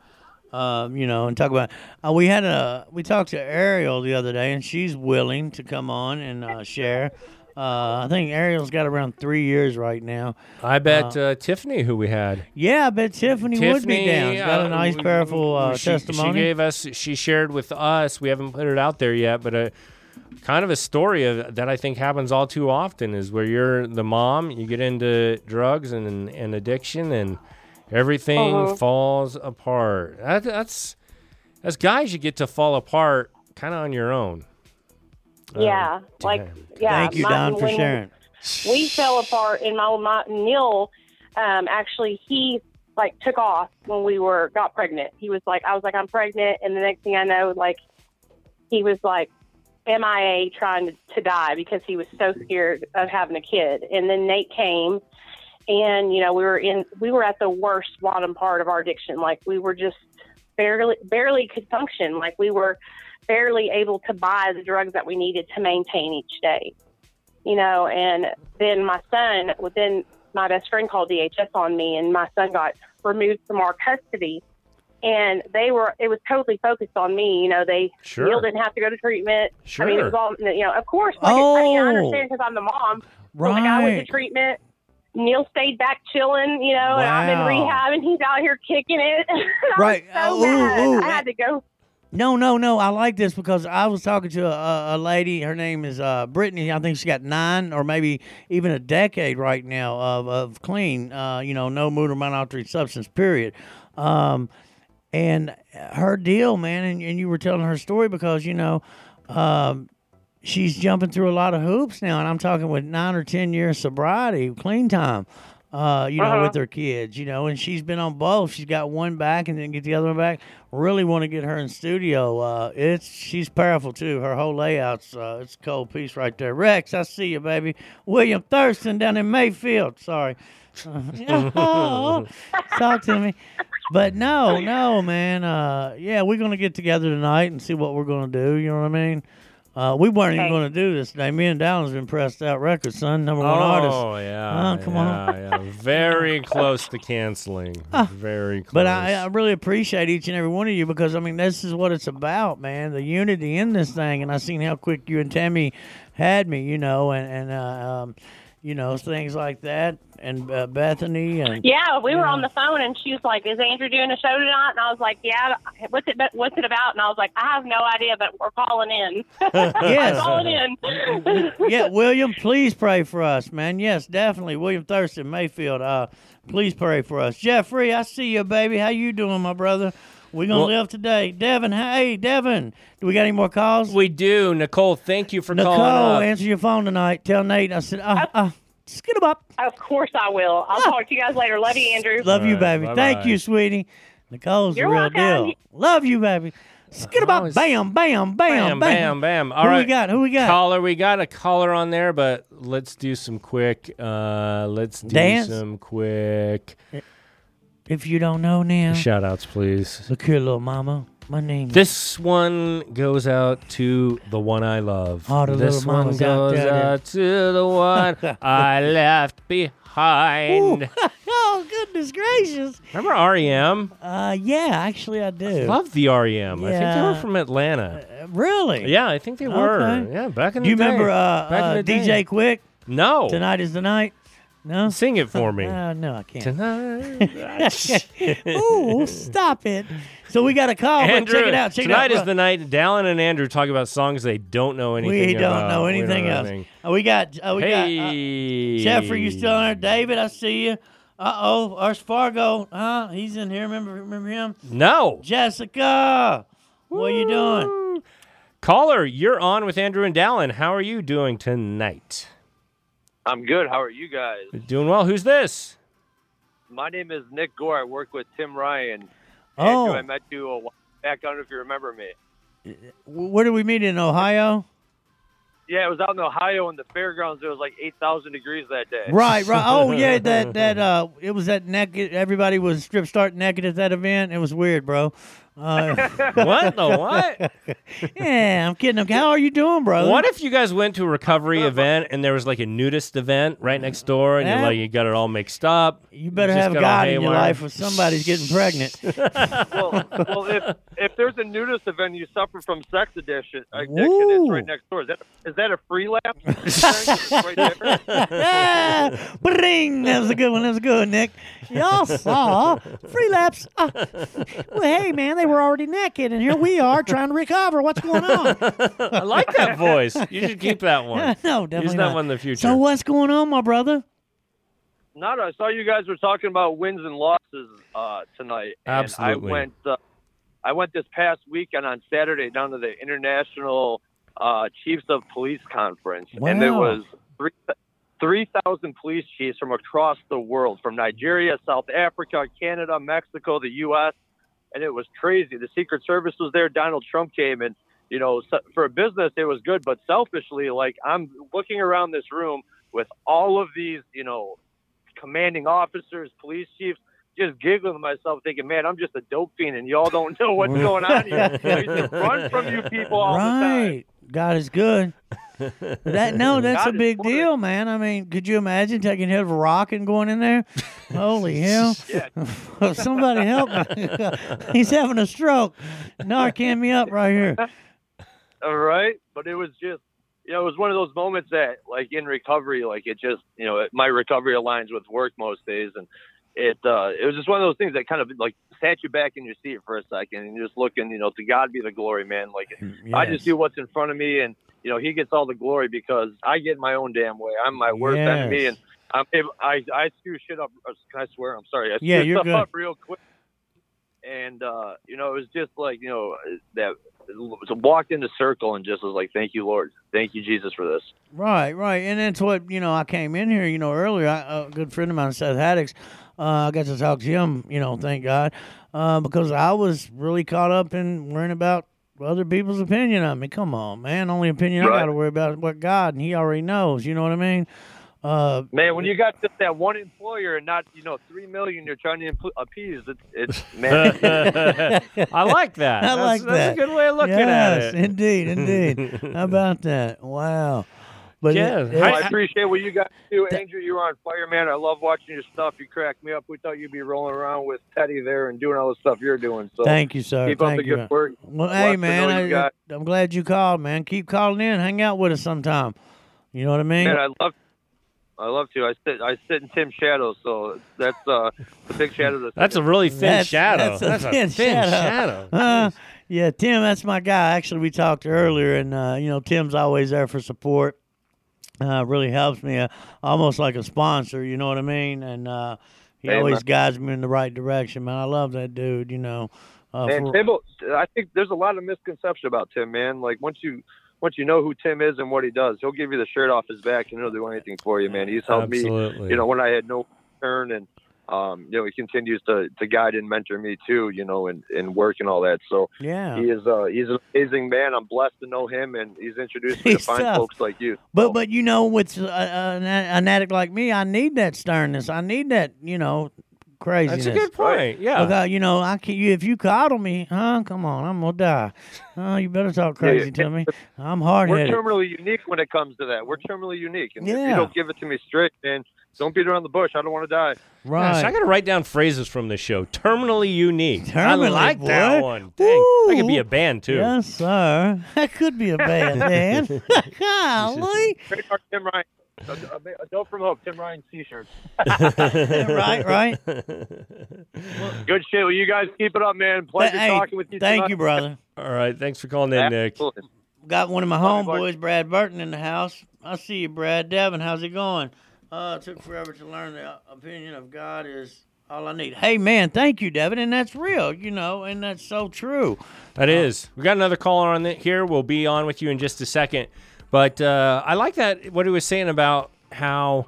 Um, you know, and talk about. Uh, we had a we talked to Ariel the other day, and she's willing to come on and uh, share. Uh, I think Ariel's got around three years right now. I bet uh, Tiffany, who we had, Yeah, I bet Tiffany, would be down. She's got uh, a nice, we- powerful uh, she, testimony. She gave us, she shared with us. We haven't put it out there yet, but a kind of a story of, that I think happens all too often is where you're the mom, you get into drugs and and addiction, and everything Uh-huh. falls apart. That, that's as guys, you get to fall apart kind of on your own. Uh, yeah, like yeah. Thank you, my- Don, for sharing. We fell apart, and my, my Neil, um, actually, he like took off when we were got pregnant. He was like, I was like, I'm pregnant, and the next thing I know, like, he was like MIA trying to, to die because he was so scared of having a kid. And then Nate came, and you know, we were in, we were at the worst bottom part of our addiction. Like, we were just barely, barely could function. Like, we were barely able to buy the drugs that we needed to maintain each day. You know, and then my son, then my best friend called DHS on me, and my son got removed from our custody. and they were it was totally focused on me. You know, they Sure. Neil didn't have to go to treatment. sure. I mean, it was all you know. Of course, like I, I mean, I Oh. understand because I'm the mom. But, Like I went to treatment. Neil stayed back chilling, you know, and I'm in rehab, and he's out here kicking it. Right. so Ooh, mad. ooh. I had to go. No, no, no. I like this because I was talking to a, a lady. Her name is uh, Brittany. I think she got nine or maybe even a decade right now of, of clean. Uh, you know, no mood or mind altering substance. Period. Um, and her deal, man, and, and you were telling her story because you know. Um, She's jumping through a lot of hoops now, and I'm talking with nine or ten years sobriety, clean time. Uh, you know, Uh-huh. with her kids, you know, and she's been on both. She's got one back and then get the other one back. Really want to get her in studio. Uh, it's she's powerful too. Her whole layouts, uh, it's a cold piece right there. Rex, I see you, baby. William Thurston down in Mayfield. Sorry. Oh, talk to me. But no, no, man. Uh, yeah, we're gonna get together tonight and see what we're gonna do. You know what I mean? Uh, we weren't even going to do this today. Me and Dallan's been pressed out record, son. Number one artist. Oh yeah. Oh, come on. yeah, yeah. Very close to canceling. Very close. But I, I really appreciate each and every one of you because I mean this is what it's about, man. The unity in this thing, and I seen how quick you and Tammy had me, you know, and and uh, um, you know things like that, and uh, Bethany and Yeah, we were Yeah. on the phone, and she was like, "Is Andrew doing a show tonight?" And I was like, "Yeah." What's it? What's it about? And I was like, "I have no idea, but we're calling in. Yes. calling in." yeah, William, please pray for us, man. Yes, definitely, William Thurston, Mayfield. Uh, please pray for us. Jeffrey, I see you, baby. How you doing, my brother? We gonna Well- live today. Devin, hey, Devin, do we got any more calls? we do. Nicole, thank you for Nicole, calling up. answer your phone tonight. Tell Nate. I said, uh, uh, skid 'em up. of course, I will. I'll talk to you guys later. Love you, Andrew. Love you, baby. bye-bye. Thank you, sweetie. Nicole's You're the real welcome. deal. Love you, baby. Skid 'em up. Always- Bam, bam, bam, Bam, bam, bam, bam. All Who right. we got? Who we got? Caller, we got a caller on there, but let's do some quick. Uh, let's do Dance? some quick If you don't know now, shout outs, please. look here, little mama. My name. This one goes out to the one I love. All the this little one mamas out goes out to the one I left behind. oh goodness gracious. Remember REM? Uh, yeah, actually I do. Love the REM. Yeah. I think they were from Atlanta. Uh, really? Yeah, I think they were. Okay. Yeah, back in Do you the day. remember uh, Back in uh, day. DJ Quik? No. Tonight is the night. No. Sing it for me. Uh, no, I can't. Tonight. Ooh, stop it. So we got a call. but Andrew, check it out. Check tonight it out. is the night Dallan and Andrew talk about songs they don't know anything we don't about. know We don't anything know else. Uh, we got. Uh, we got. Uh, hey. Jeffrey, you still in there? David, I see you. Uh oh, Ars Fargo. Huh? He's in here. Remember, remember him? No. Jessica, what are you doing? Caller, you're on with Andrew and Dallan. How are you doing tonight? I'm good. How are you guys? Doing well. Who's this? My name is Nick Gore. I work with Tim Ryan. Oh. Andrew, I met you a while back. I don't know if you remember me. Where did we meet in Ohio? Yeah, it was out in Ohio in the fairgrounds. It was like 8,000 degrees that day. Right, right. Oh yeah, that that uh, it was that naked. Everybody was strip start naked at that event. It was weird, bro. Uh, What the what? yeah, I'm kidding. How are you doing, brother? What if you guys went to a recovery event and there was like a nudist event right next door and you Yeah. like you got it all mixed up? You better just have got all God in your life, or somebody's getting pregnant. well, well, if if there's a nudist event, you suffer from sex addiction. Addiction Ooh. it's right next door. Is that is that a free lap? Right there. bring. That was a good one. That was good Nick. Y'all saw free laps. Ah. well, hey man, they were already naked, and here we are trying to recover. What's going on? I like that voice. You should keep that one. no, definitely Use that not. one in the future. So what's going on, my brother? Not. I saw you guys were talking about wins and losses uh, tonight. and Absolutely. I went. Uh, I went this past weekend on Saturday down to the International uh, Chiefs of Police Conference, and there was three three thousand police chiefs from across the world, from Nigeria, South Africa, Canada, Mexico, the U.S., and it was crazy. The Secret Service was there. Donald Trump came, and you know, for a business, it was good, but selfishly, like I'm looking around this room with all of these, you know, commanding officers, police chiefs, just giggling to myself, thinking, "Man, I'm just a dope fiend, and y'all don't know what's going on here." I run from you people all the time. right. God is good. That no, that's God a big for it. deal, man. I mean, could you imagine taking hit of a rock and going in there? Holy hell! Somebody help me! He's having a stroke. Narcan me up right here. All right, but it was just, you know, it was one of those moments that, like in recovery, like it just, you know, my recovery aligns with work most days, and it, uh, it was just one of those things that kind of like sat you back in your seat for a second, and you're just looking, you know, to God be the glory, man. Like I just do what's in front of me, and you know, He gets all the glory because I get my own damn way. I'm my worst Yes. enemy, and I'm I I screw shit up. uh, Can I swear? I'm sorry. I Yeah, you're good. up real quick. And uh, you know, it was just like you know that so walked in the circle and just was like, "Thank you, Lord. Thank you, Jesus, for this." Right, right, and that's what you know. I came in here, you know, earlier. I, a good friend of mine, Seth Haddix, uh, I got to talk to him. You know, thank God, uh, because I was really caught up in worrying about other people's opinion of me. Come on, man. Only opinion I got to worry about is what God, and He already knows. You know what I mean? Uh, Man, when you got just that one employer and not you know three million, you're trying to imp- appease. It's, it's man. I like that. I That's- like that's a good way of looking yes, at it. Yes, indeed, indeed. How about that? Wow. But Yeah, it- Well, I it's- appreciate what you guys do, Andrew. You're on fire, man. I love watching your stuff. You crack me up. We thought you'd be rolling around with Teddy there and doing all the stuff you're doing. So thank you, sir. keep up the you. good work. Well, Blessed hey, man, I, I'm glad you called, man. Keep calling in. Hang out with us sometime. You know what I mean? Man, I love. I love to. I sit. I sit in Tim's shadow, so that's uh the big shadow. That's, That's a really thin That's- shadow. that's a a thin thin shadow. shadow. Uh, yeah, Tim, that's my guy. Actually, we talked earlier, and uh, you know, Tim's always there for support. Uh, really helps me, uh, almost like a sponsor. You know what I mean? And uh, he Hey, always man. guides me in the right direction, man. I love that dude. You know. Uh, And for- Tim, I think there's a lot of misconception about Tim, man. Like once you once you know who Tim is and what he does, he'll give you the shirt off his back and he'll do anything for you, man. He's helped me, you know, when I had no turn and um, you know, he continues to, to guide and mentor me too, you know, and, and work and all that. So yeah. he is uh he's an amazing man. I'm blessed to know him and he's introduced me He's to fine tough. folks like you. But So, but you know, with uh, an, an addict like me, I need that sternness. I need that you know craziness. That's a good point. Yeah. Look, uh, you know, I can, you if you coddle me, huh? Come on, I'm gonna die. Oh, you better talk Yeah, yeah. crazy to me. I'm hard we're terminally unique when it comes to that. We're terminally unique. And if you don't give it to me straight, man, don't beat around the bush. I don't want to die. Right. Gosh, I got to write down phrases from this show. Terminally unique. I Terminally, like that one. Dang, that could be a band too. Yes, sir. That could be a band. man. Golly. Trademark Tim Ryan. A, a, a dope from Hope, Tim Ryan t-shirt. right, right. Good shit. Well, you guys keep it up, man. Pleasure Hey, talking with you. Thank tonight. you, brother. All right, thanks for calling in, Nick. Got one of my Bye, bye. homeboys, Brad Burton, in the house. I see you, Brad. Devin, how's it going? Uh, it took forever to learn the opinion of God is all I need. Hey, man, thank you, Devin, and that's real, you know, and that's so true. That is. We got another caller on the, here. We'll be on with you in just a second. But uh, I like that what he was saying about how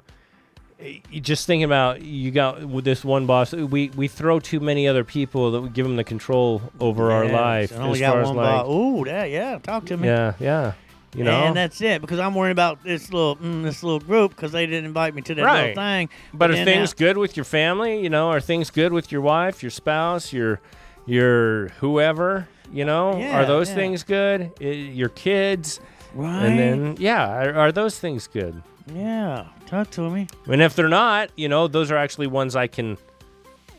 eh, you just thinking about you got with this one boss. We we throw too many other people that we give them the control over our life. I only got one like, ball. Ooh, that, yeah, talk to me. yeah, yeah. You know, and that's it because I'm worrying about this little mm, this little group because they didn't invite me to that Right. little thing. But are things now- good with your family? You know, are things good with your wife, your spouse, your your whoever? You know, Yeah, are those yeah. things good? Your kids, right? and then yeah, are, are those things good? yeah, talk to me And if they're not, you know, those are actually ones I can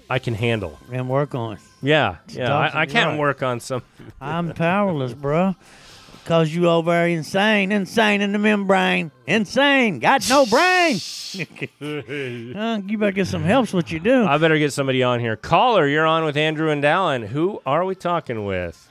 I can handle. and work on. Yeah, yeah. Talk I, I can't right. work on some. I'm powerless, bro. Cause you over there insane, insane in the membrane, insane, got no brain. Huh, you better get some help. What you do? I better get somebody on here. Caller, you're on with Andrew and Dallan. Who are we talking with?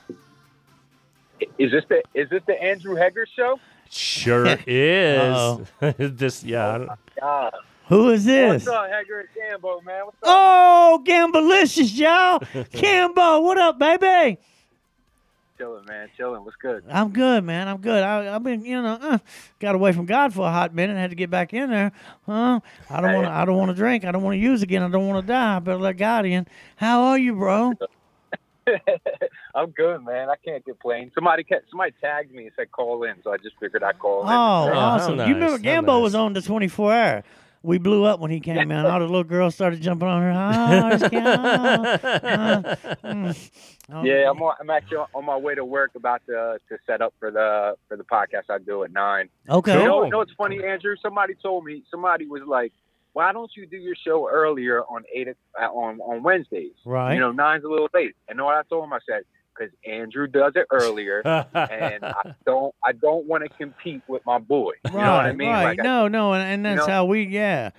Is this the is this the Andrew Hager show? Sure is. Uh-oh. this, yeah. I don't- God. Who is this? What's up, Hager and Gambo, man? What's up? Oh, Gambalicious, y'all. Gambo, what up, baby? Chilling, man. Chilling. What's good? I'm good, man. I'm good. I, I've been, you know, uh, got away from God for a hot minute. Had to get back in there. Huh? I don't want. I don't want to drink. I don't want to use again. I don't want to die. I better let God in. How are you, bro? I'm good, man. I can't complain. Somebody ca- somebody tagged me and said call in, so I just figured I'd call Oh, in. how awesome! nice, you remember Gambo nice. was on the 24 hour. We blew up when he came in. All the little girls started jumping on her. Oh, it's Ken. Oh, uh, mm. Oh, Yeah, I'm on, I'm actually on my way to work, about to to set up for the for the podcast I do at nine. Okay. You know, you know what's funny, Andrew? Somebody told me somebody was like, "Why don't you do your show earlier on eight o- uh, on on Wednesdays? Right. You know, nine's a little late." And know what I told him? I said, "Because Andrew does it earlier, and I don't I don't want to compete with my boy. You right, know what I mean? right. Like, I- no, no, and, and that's know? how we, yeah.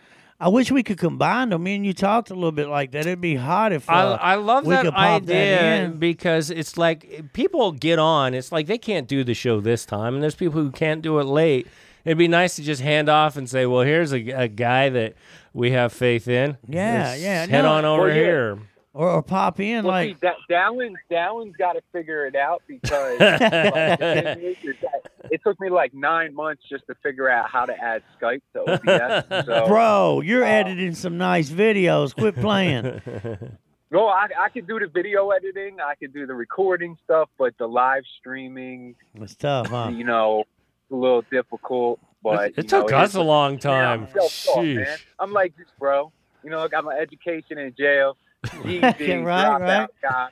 I wish we could combine them. Me and you talked a little bit like that. It'd be hot if uh, I, I love we that could pop that idea in. because it's like people get on. It's like they can't do the show this time, and there's people who can't do it late. It'd be nice to just hand off and say, "Well, here's a, a guy that we have faith in. Yeah, Let's yeah, Head no. on over Well, yeah. here." or, or pop in Well, like see, da- Dallan, Dallan's got to figure it out because like, the thing is, is that it took me like nine months just to figure out how to add Skype to OBS. So, Bro, you're Uh, editing some nice videos. Quit playing. no, I, I could do the video editing, I could do the recording stuff, but the live streaming, It's tough, huh? you know, a little difficult. But it you took know, us it's- a long man, time. I'm self-taught, man. I'm like this, bro. You know, I got my education in jail. GED, Right, dropout right. guy.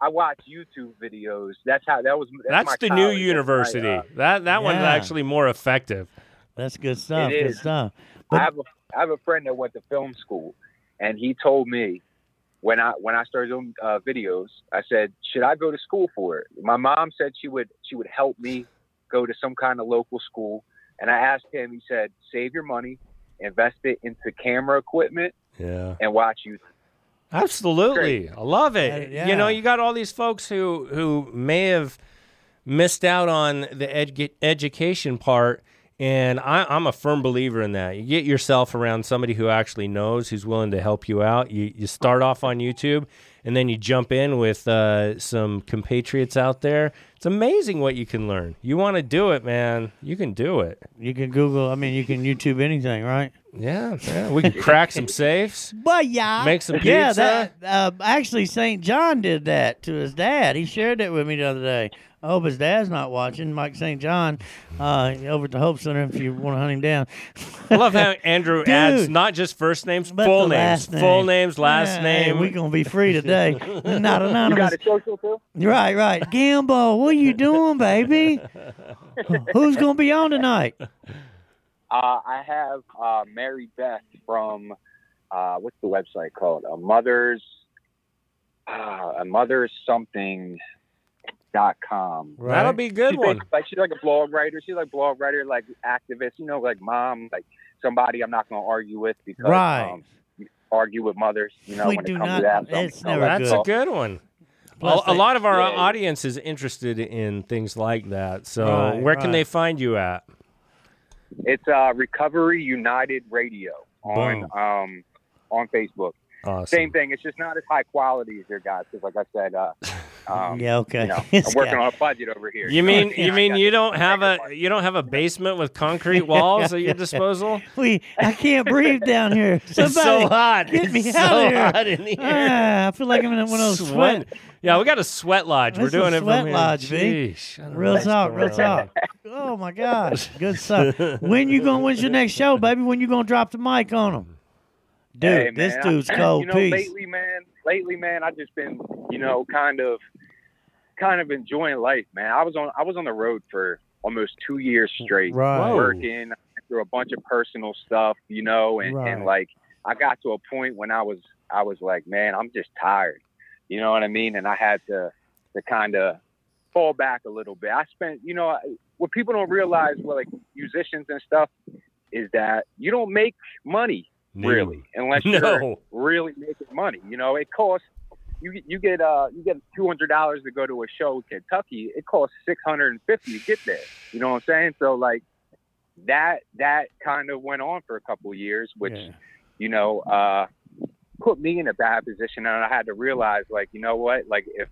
I watch YouTube videos. That's how that was. That's, That's my the new That's my, university. uh, that that one's actually more effective. That's good stuff. It Good is. stuff. I have a I have a friend that went to film school, and he told me when I when I started doing uh, videos, I said, should I go to school for it? My mom said she would she would help me go to some kind of local school, and I asked him. He said, save your money, invest it into camera equipment, Yeah. and watch YouTube. Absolutely, I love it. Uh, yeah. You know, you got all these folks who who may have missed out on the edu- education part, and I, I'm a firm believer in that. You get yourself around somebody who actually knows, who's willing to help you out. You you start off on YouTube, and then you jump in with uh, some compatriots out there. It's amazing what you can learn. You want to do it, man? You can do it. You can Google. I mean, you can YouTube anything, right? Yeah, yeah. We can crack some safes. But yeah, Make some Yeah, pizza. that uh, actually St. John did that to his dad. He shared that with me the other day. I hope his dad's not watching. Mike St. John, uh, over at the Hope Center. If you want to hunt him down, I love how Andrew adds not just first names, full names, last full names, last Yeah, name. We're gonna be free today. not anonymous. You got a social too? Right, right. Gambo, what are you doing, baby? Who's gonna be on tonight? Uh, I have uh, Mary Beth from uh, what's the website called? A mother's uh, a mother's something dot com. That'll be a good She's one. basically Like she's like a blog writer. She's like a blog writer, like activist. You know, like mom, like somebody I'm not going to argue with because Right. um, argue with mothers. You know, We when do it comes not- to that. So it's I'm never like, That's good. a good one. Plus a, a they- lot of our Yeah, yeah. audience is interested in things like that. So, Right, where can they find you at? It's uh, Recovery United Radio on um on Facebook. Awesome. Same thing. It's just not as high quality as your guys. Because, like I said, uh, um, yeah, okay. you know, I'm working guy. on a budget over here. You know mean what I you I mean you don't have I a you don't have a basement with concrete walls at your disposal? We, I can't breathe down here. Somebody, it's so hot. get me It's out so of here. hot in here. Ah, I feel like I'm in one of those Sweat. sweat. Yeah, we got a sweat lodge. We're That's a doing it sweat from here. lodge, B. Jeez. Real What's talk, real on? talk. Oh my gosh, good stuff. When you gonna? When's your next show, baby? When you gonna drop the mic on them? Dude, Hey, this dude's I- cold You know, piece. lately, man, lately, man, I've just been, you know, kind of, kind of enjoying life, man. I was on, I was on the road for almost two years straight, Right. Working through a bunch of personal stuff, you know, and, Right. and like I got to a point when I was, I was like, man, I'm just tired, you know what I mean? And I had to, to kind of fall back a little bit. I spent, you know, what people don't realize, well, like musicians and stuff, is that you don't make money No. really unless you're No. really making money. You know, it costs you you get uh you get two hundred dollars to go to a show in Kentucky. It costs six hundred and fifty to get there. You know what I'm saying? So like that that kind of went on for a couple of years, which Yeah. you know uh put me in a bad position, and I had to realize like you know what, like if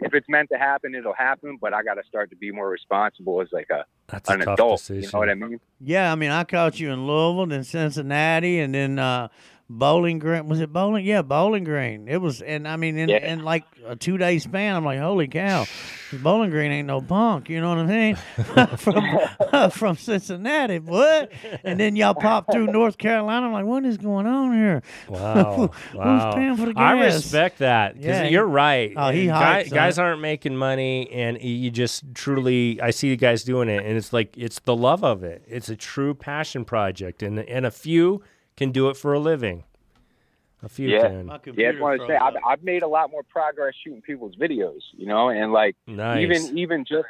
if it's meant to happen, it'll happen. But I got to start to be more responsible as like a That's a an tough adult. decision. You know what I mean? Yeah, I mean, I caught you in Louisville, then Cincinnati, and then uh, Bowling Green was it Bowling? Yeah, Bowling Green. It was, and I mean, in, Yeah. in like a two day span, I'm like, holy cow, Bowling Green ain't no punk. You know what I mean? from from Cincinnati, what? And then y'all pop through North Carolina. I'm like, what is going on here? Wow. wow. paying for the I respect that because Yeah, you're right. Oh, he Guy- guys aren't making money, and you just truly, I see you guys doing it, and it's like it's the love of it. It's a true passion project, and and a few can do it for a living. A few Yeah. can. Yeah, I want to say I've. I've made a lot more progress shooting people's videos, you know, and like Nice. even even just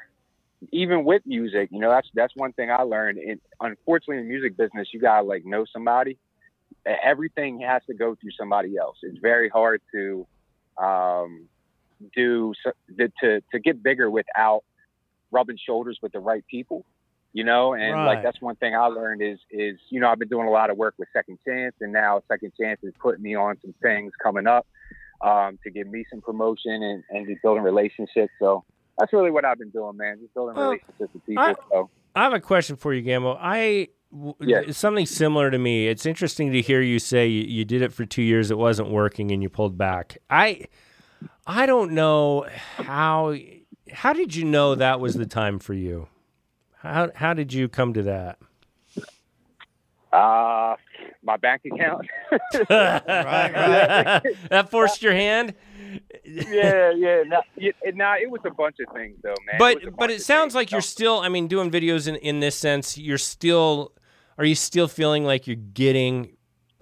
even with music, you know, that's that's one thing I learned. And unfortunately, in the music business, you gotta like know somebody. Everything has to go through somebody else. It's very hard to um, do so, to to get bigger without rubbing shoulders with the right people. You know, and Right. like that's one thing I learned is is you know I've been doing a lot of work with Second Chance, and now Second Chance is putting me on some things coming up um, to give me some promotion and, and just building relationships. So that's really what I've been doing, man. Just building Well, relationships with people. I- so I have a question for you, Gambo. I w- Yeah. something similar to me. It's interesting to hear you say you, you did it for two years, it wasn't working, and you pulled back. I I don't know how how did you know that was the time for you? How how did you come to that? uh, my bank account. that forced your hand. yeah, yeah. No, it, it, nah, it was a bunch of things though, man. but was a but it sounds things, like you you're know? still. I mean, doing videos in in this sense, you're still. Are you still feeling like you're getting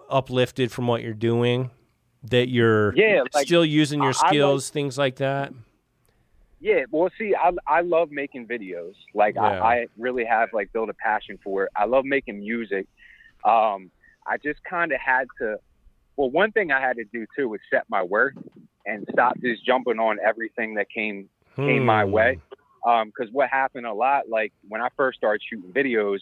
uplifted from what you're doing? That you're Yeah, like, still using your I- I like- skills, things like that. Yeah, well, see, I I love making videos. Like Yeah. I, I really have like built a passion for it. I love making music. Um, I just kind of had to. Well, one thing I had to do too was set my worth and stop just jumping on everything that came came my Hmm. way. Because what happened a lot, like when I first started shooting videos,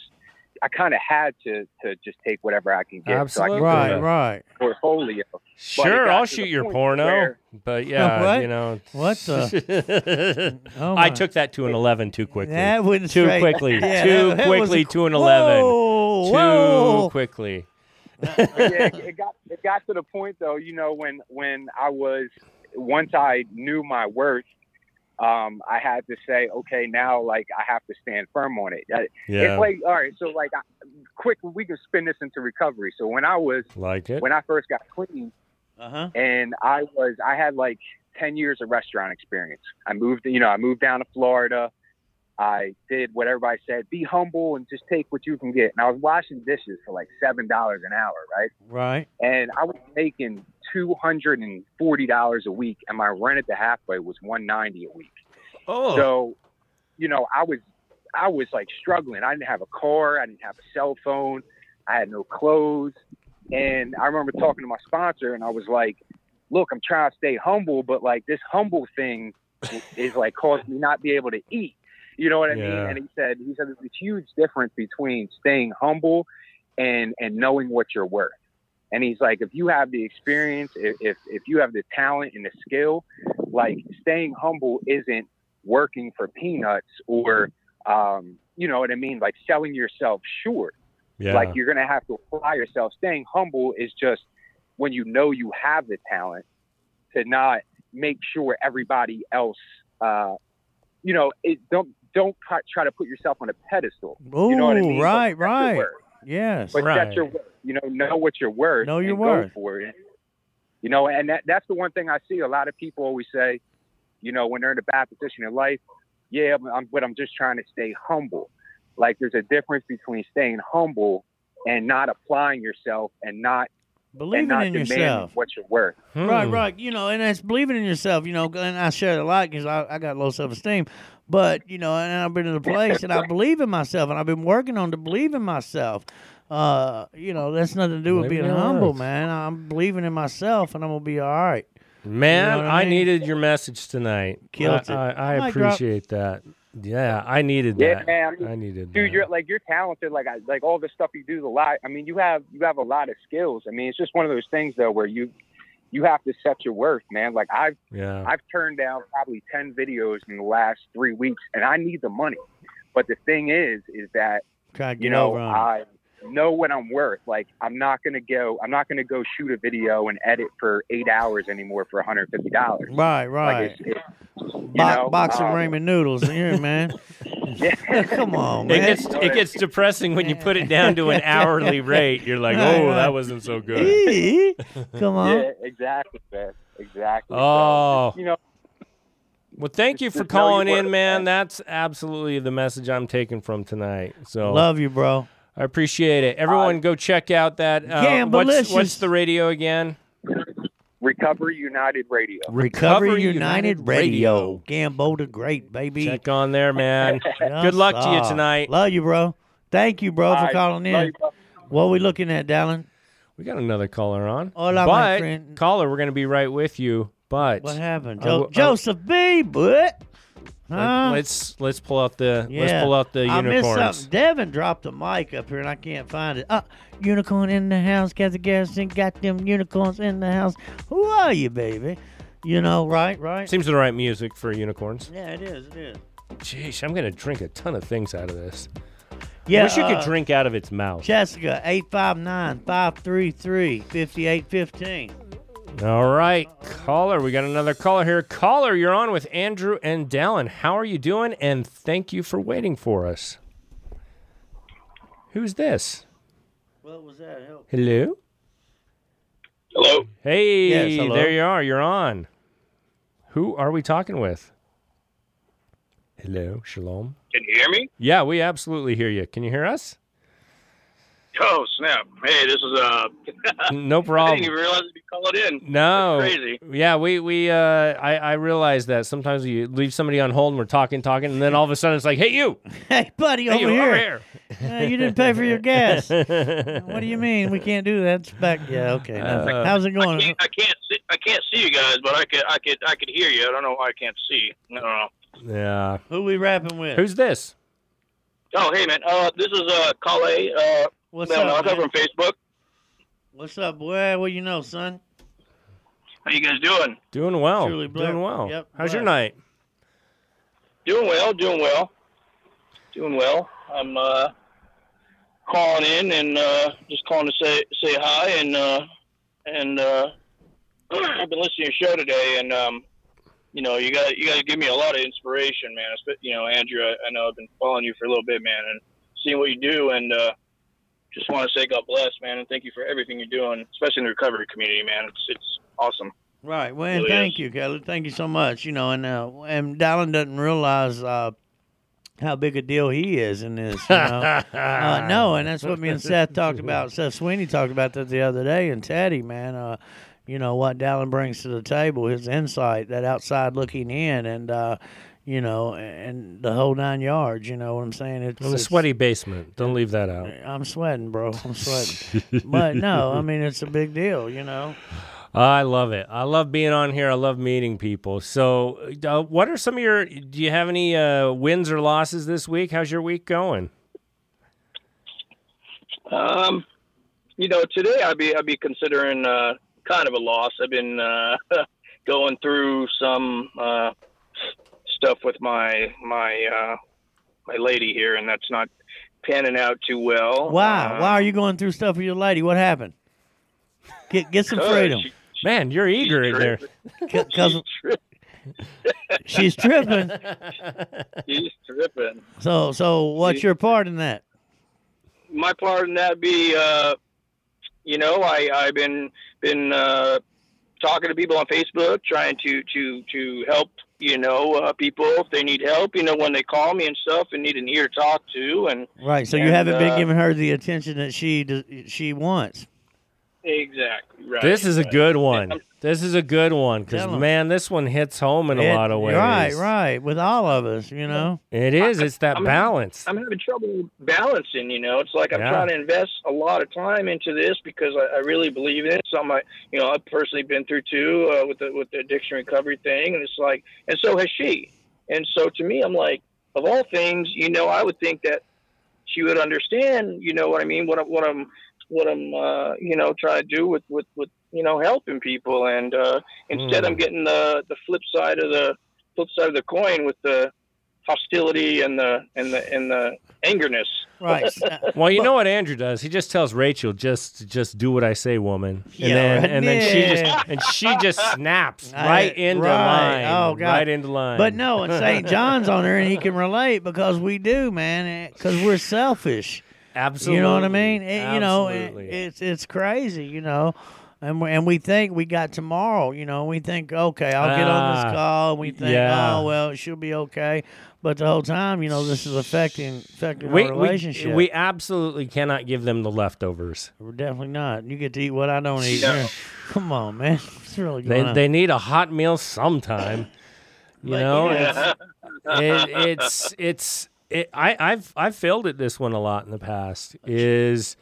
I kind of had to to just take whatever I can get. So I Absolutely. can Right, build a right. portfolio. Sure, I'll shoot your point porno, where- but yeah, What? you know. What the? Oh I took that to an eleven too quickly. That went too straight- quickly. Yeah, too that- that quickly a- to an eleven. Whoa, too whoa. quickly. yeah, it, it got it got to the point though, you know, when when I was once I knew my worth, um, I had to say, okay, now like I have to stand firm on it. Uh, Yeah, It's like all right, so like I, quick, we can spin this into recovery. So when I was like it. when I first got clean, Uh huh. and I was I had like ten years of restaurant experience. I moved, you know, I moved down to Florida. I did what everybody said: be humble and just take what you can get. And I was washing dishes for like seven dollars an hour, right? Right. and I was making two hundred and forty dollars a week, and my rent at the halfway was one ninety a week. oh, So, you know, I was I was like struggling. I didn't have a car, I didn't have a cell phone, I had no clothes, and I remember talking to my sponsor, and I was like, "Look, I'm trying to stay humble, but like this humble thing is like causing me not be able to eat." You know what I mean? And he said, he said there's a huge difference between staying humble and and knowing what you're worth. And he's like, if you have the experience, if if, if you have the talent and the skill, like staying humble isn't working for peanuts or um, you know what I mean, like selling yourself short. yeah. Like you're gonna have to apply yourself. Staying humble is just when you know you have the talent to not make sure everybody else uh, you know, it don't don't try- try to put yourself on a pedestal. Oh, You know what I mean? right, But right. Yes. But Right. that's your worth. You know, know what you're worth. Know your and worth. For it. You know, and that that's the one thing I see. A lot of people always say, you know, when they're in a bad position in life, yeah, but I'm, but I'm just trying to stay humble. Like there's a difference between staying humble and not applying yourself and not and Believing not in yourself. what you're worth. Right, Hmm. right. You know, and that's believing in yourself. You know, and I share it a lot because I, I got low self esteem. But you know, and I've been in a place and I believe in myself, and I've been working on to believe in myself. Uh, you know, that's nothing to do with Believe being your humble, worth. man. I'm believing in myself, and I'm gonna be all right. Man, You know what I I, mean? needed your message tonight. Killed I, it. I, I Mic drop. appreciate that. Yeah, I needed Yeah, that. man. I needed that. Dude, that. you're like you're talented. Like I, like all the stuff you do is a lot. I mean, you have you have a lot of skills. I mean, it's just one of those things though where you you have to set your worth, man. Like I've yeah. I've turned down probably 10 videos in the last three weeks and I need the money. But the thing is, is that, Try to get you know, over on it. I, know what I'm worth. Like I'm not gonna go. I'm not gonna go shoot a video and edit for eight hours anymore for 150 dollars. Right, right. Like it's, it's, Bo- know, box of um, ramen noodles. Here, man. yeah. Come on, It gets it gets depressing when you put it down to an hourly rate. You're like, oh, that wasn't so good. Come on. yeah, exactly, man. Exactly. So, Oh. you know, Well, thank you for Just know calling in, man. man. That's absolutely the message I'm taking from tonight. So Love you, bro. I appreciate it. Everyone, go check out that. Uh, what's, what's the radio again? Recovery United Radio. Recovery United Radio. Gambo the Great, baby. Check on there, man. Good luck to you tonight. Love you, bro. Thank you, bro, All for right, calling love in. you, bro. What are we looking at, Dallan? We got another caller on. Hola, my friend. caller, we're going to be right with you. But What happened? Jo- w- I- Joseph B. But huh? let's let's pull out the yeah. let's pull out the I missed unicorns. something. Devin dropped the mic up here and I can't find it. Uh, unicorn in the house. Kathy Garrison got them unicorns in the house. Who are you, baby? You know, right, right. Seems the right music for unicorns. Yeah, it is. It is. Jeez, I'm going to drink a ton of things out of this. Yeah. Wish you could uh, drink out of its mouth. Jessica, 859 533 5815. All right, caller. We got another caller here. Caller, you're on with Andrew and Dallan. How are you doing? And thank you for waiting for us. Who's this? What was that? Help. Hello? Hello. Hey, Yes, hello. there you are. You're on. Who are we talking with? Hello, Shalom. Can you hear me? Yeah, we absolutely hear you. Can you hear us? Oh snap! Hey, this is uh. No I problem. didn't even realize it'd called in. No. That's crazy. Yeah, we we uh I I realize that sometimes you leave somebody on hold and we're talking talking and then all of a sudden it's like, "Hey you. Hey, buddy, Hey over you here. over here." Uh, you didn't pay for your gas. what do you mean? We can't do that. It's back. Yeah, okay. Uh, How's it I going? can't, I can't see. I can't see you guys, but I could. I could. I could hear you. I don't know why I can't see. I don't know. Yeah. Who we rapping with? Who's this? Oh, hey man. Uh, this is uh, Kale. Uh, What's well, up, I come man? from Facebook. What's up, boy? What you know, son? How you guys doing? Doing well. Truly blessed. Doing well. Yep, How's your night? Doing well. Doing well. Doing well. I'm uh, calling in and uh, just calling to say say hi and uh, and uh, I've been listening to your show today and um, you know you guys you guys give me a lot of inspiration, man. Espe- You know, Andrew, I, I know I've been following you for a little bit, man, and seeing what you do and. Just want to say God bless, man, and thank you for everything you're doing, especially in the recovery community, man. It's it's awesome. Right. Well, Really thank is. you, Kelly. Thank you so much. You know, and uh, and Dallan doesn't realize uh, how big a deal he is in this. You know? uh, no, and that's what me and Seth talked about. Seth Sweeney talked about that the other day, and Teddy, man. Uh, you know what Dallan brings to the table, his insight, that outside looking in, and uh, you know, and the whole nine yards. You know what I'm saying? It's In the it's- sweaty basement. Don't leave that out. I'm sweating, bro. I'm sweating. but no, I mean it's a big deal. You know. I love it. I love being on here. I love meeting people. So, uh, what are some of your? Do you have any uh, wins or losses this week? How's your week going? Um, you know, today I'd be I'd be considering uh, kind of a loss. I've been uh, going through some uh, stuff with my my uh, my lady here, and that's not panning out too well. Why? Uh, Why are you going through stuff with your lady? What happened? Get get some freedom. she- Man, you're eager in there. Because she's, tri- she's tripping. she's tripping. So so what's your part in that? my part in that be, uh, you know, I I've been been uh, talking to people on Facebook, trying to to to help. You know, uh, people if they need help. You know, when they call me and stuff and need an ear to talk to, and Right. So you haven't been uh, giving her the attention that she she wants. Exactly right. This is a good one. This is a good one because man, this one hits home in a It- lot of ways. Right. Right. With all of us, you know. It is. It's that I'm- balance. I'm having trouble balancing. You know, it's like I'm Yeah. trying to invest a lot of time into this because I, I really believe in it. Something I, you know, I've personally been through too uh, with the with the addiction recovery thing, and it's like, and so has she. And so to me, I'm like, of all things, you know, I would think that she would understand. You know what I mean? What I'm, what I'm, what I'm, uh, you know, trying to do with with with you know helping people, and uh, instead Mm. I'm getting the the flip side of the flip side of the coin with the hostility and the and the and the angerness. right. Well, you know what Andrew does? He just tells Rachel, "Just, just do what I say, woman." And Yeah, then, right. and then she just, and she just snaps I- right into right. line. Oh, God. Right into line. But no, and St. John's on there, and he can relate because we do, man, because we're selfish. Absolutely. You know what I mean? It- you know, it- Absolutely. it's it's crazy, you know. And we, and we think we got tomorrow, you know. We think, okay, I'll get on this Ah, call. And we think, yeah. oh well, she'll be okay. But the whole time, you know, this is affecting affecting we, our relationship. we absolutely cannot give them the leftovers. We're definitely not. You get to eat what I don't eat. No. Come on, man. It's really They, on? they need a hot meal sometime. You know, yeah. it's it, it's it's it, I I've I've failed at this one a lot in the past. Is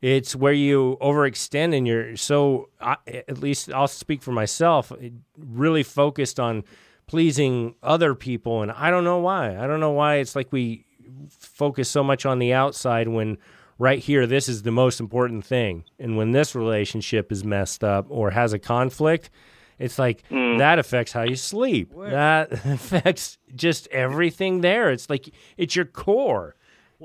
it's where you overextend and you're so I, at least I'll speak for myself. Really focused on pleasing other people, and I don't know why. I don't know why it's like we focus so much on the outside when right here this is the most important thing and when this relationship is messed up or has a conflict it's like that affects how you sleep that affects just everything there it's like it's your core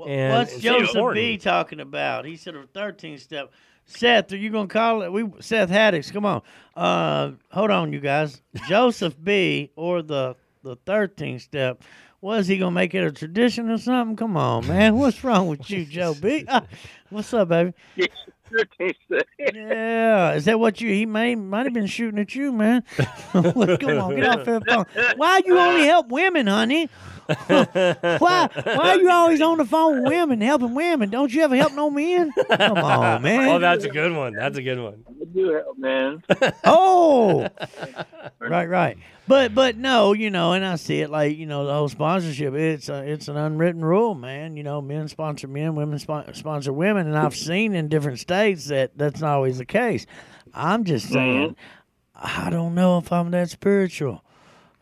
and What's Joseph important. B talking about? He said a 13 step. Seth, are you gonna call it? We Seth Haddix, come on. Uh, hold on, you guys. Joseph B or the the 13 step. Was he gonna make it a tradition or something? Come on, man. What's wrong with you, Joe B? Ah, what's up, baby? Yeah, is that what you? He may might have been shooting at you, man. Come on, get off that phone. Why you only help women, honey? Why? Why are you always on the phone with women, helping women? Don't you ever help no men? Come on, man. oh that's a good one that's a good one I do help, man. Oh, right, right. But but no, you know, and I see it like you know the whole sponsorship. It's a, it's an unwritten rule, man. You know, men sponsor men, women spon- sponsor women, and I've seen in different states that that's not always the case. I'm just mm-hmm. saying, I don't know if I'm that spiritual.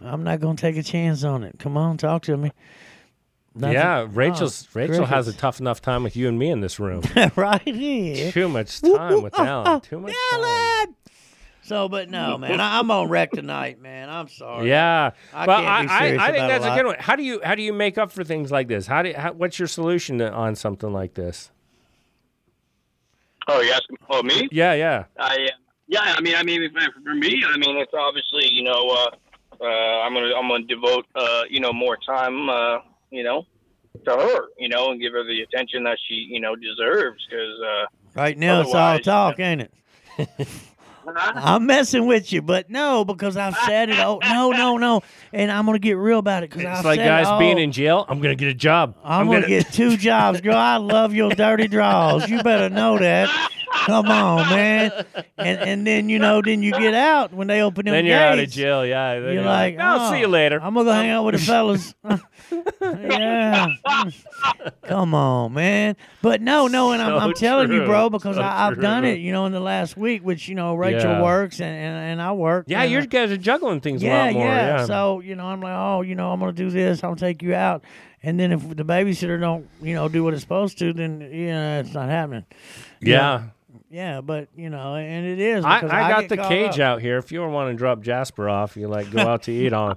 I'm not gonna take a chance on it. Come on, talk to me. Nothing- yeah oh, rachel's rachel has a tough enough time with you and me in this room right here. too much time whoop, with oh, alan oh, too much Alan! time So, but no, man, I, I'm on wreck tonight, man. I'm sorry. Yeah, I but can't be I, serious I, I think about that's a a good one. How do you how do you make up for things like this? How do how, what's your solution to, on something like this? Oh, you asking? Oh, me? Yeah, yeah, I, uh, yeah. I mean, I mean, for me, I mean, it's obviously, you know, uh, uh, I'm gonna, I'm gonna devote, uh, you know, more time, uh, you know, to her, you know, and give her the attention that she, you know, deserves. Because, uh, Right now, it's all talk, ain't it? I'm messing with you, but no, because I've said it. Oh, no, no, no, and I'm gonna get real about it because it's I've like said guys it, being oh, in jail. I'm gonna get a job. I'm, gonna, get two jobs, girl. I love your dirty draws. You better know that. Come on, man. And and then you know, then you get out when they open them Then you're out of gates. jail. Yeah, then You're like, I'll oh, see you later. I'm gonna go hang out with the fellas. yeah. Come on, man. But no, no, and I'm, So I'm telling you, true. bro, because So I, I've done true. it, you know, in the last week, which, you know, Rachel Yeah. works and, and, and I work. yeah, you guys are juggling things yeah, a lot more. Yeah, So, you know, I'm like, oh, you know, I'm to do this. I'll take you out. And then if the babysitter don't, you know, do what it's supposed to, then, you know, it's not happening. yeah. Yeah, but, you know, and it is. I, because I got the cage up. out here. If you ever want to drop Jasper off, you like go out to eat on.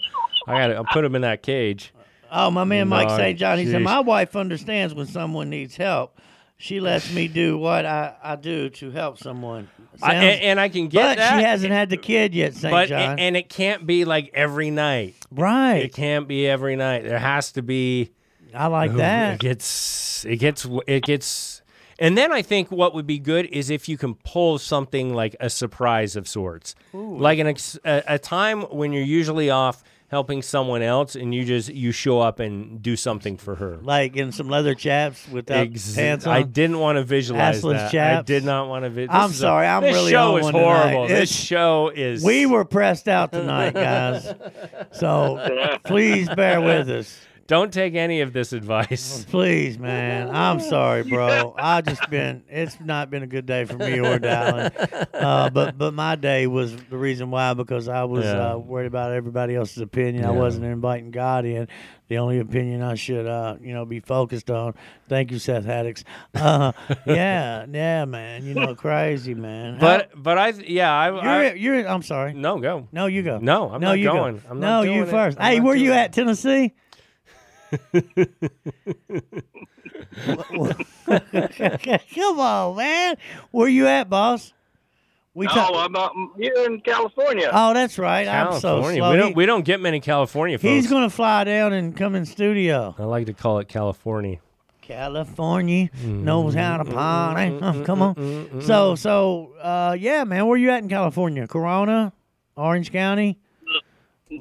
I got to put him in that cage. Oh, my man Mike oh, No, St. John, he said. My wife understands when someone needs help. She lets me do what I, I do to help someone. I, and, and I can get but that. she hasn't had the kid yet, St. but John. and it can't be like every night. right. It can't be every night. There has to be. I like that. It gets. It gets. It gets. And then I think what would be good is if you can pull something like a surprise of sorts, like an ex- a, a time when you're usually off helping someone else, and you just you show up and do something for her. Like in some leather chaps without Ex- pants on. I didn't want to visualize Assless that. I did not want to. Vi- I'm this is a- sorry, I'm this really show on is one tonight. horrible. This It's- show is. we were pressed out tonight, guys. So please bear with us. Don't take any of this advice. Please, man. I'm sorry, bro. I just been. It's not been a good day for me or Dallan. Uh, but but my day was the reason why because I was Yeah. uh, worried about everybody else's opinion. I Yeah. wasn't inviting God in. The only opinion I should, uh, you know, be focused on. Thank you, Seth Haddix. Uh, yeah, yeah, man. You know, crazy, man. But but I yeah I, How- I you're, you're. I'm sorry. no go No, you go. No, I'm no, not you going. Go. I'm no, not you doing it. first. I'm Hey, not where you doing at? Tennessee? Come on, man. Where you at, boss? We no, talk- I'm out here in California. Oh, that's right. I'm so California. slow. we don't we don't get many California folks. he's going to fly down and come in studio. I like to call it California. California Mm-hmm. knows how to party. Uh, come on. So, so, uh, yeah, man. Where you at in California? Corona, Orange County.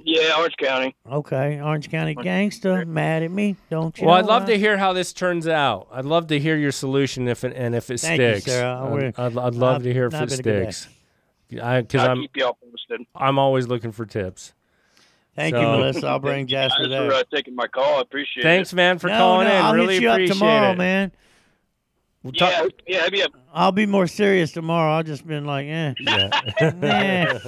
Yeah, Orange County. Okay, Orange County gangster. Mad at me? Don't you? Well, I'd love I- to hear how this turns out. I'd love to hear your solution if it, and if it Thank you, sticks. Sarah. I I'd, I'd, I'd love I've to hear if it been a sticks. Because I'll I'm keep y'all posted. I'm always looking for tips. Thank you, Melissa. I'll bring Jasper Thanks for there. uh, taking my call. I appreciate Thanks, it. Thanks, man, for no, calling no, in. I'll really hit you appreciate up tomorrow, it. man. We'll talk- Yeah, yeah, have you I'll be more serious tomorrow. I've just been like, eh. yeah.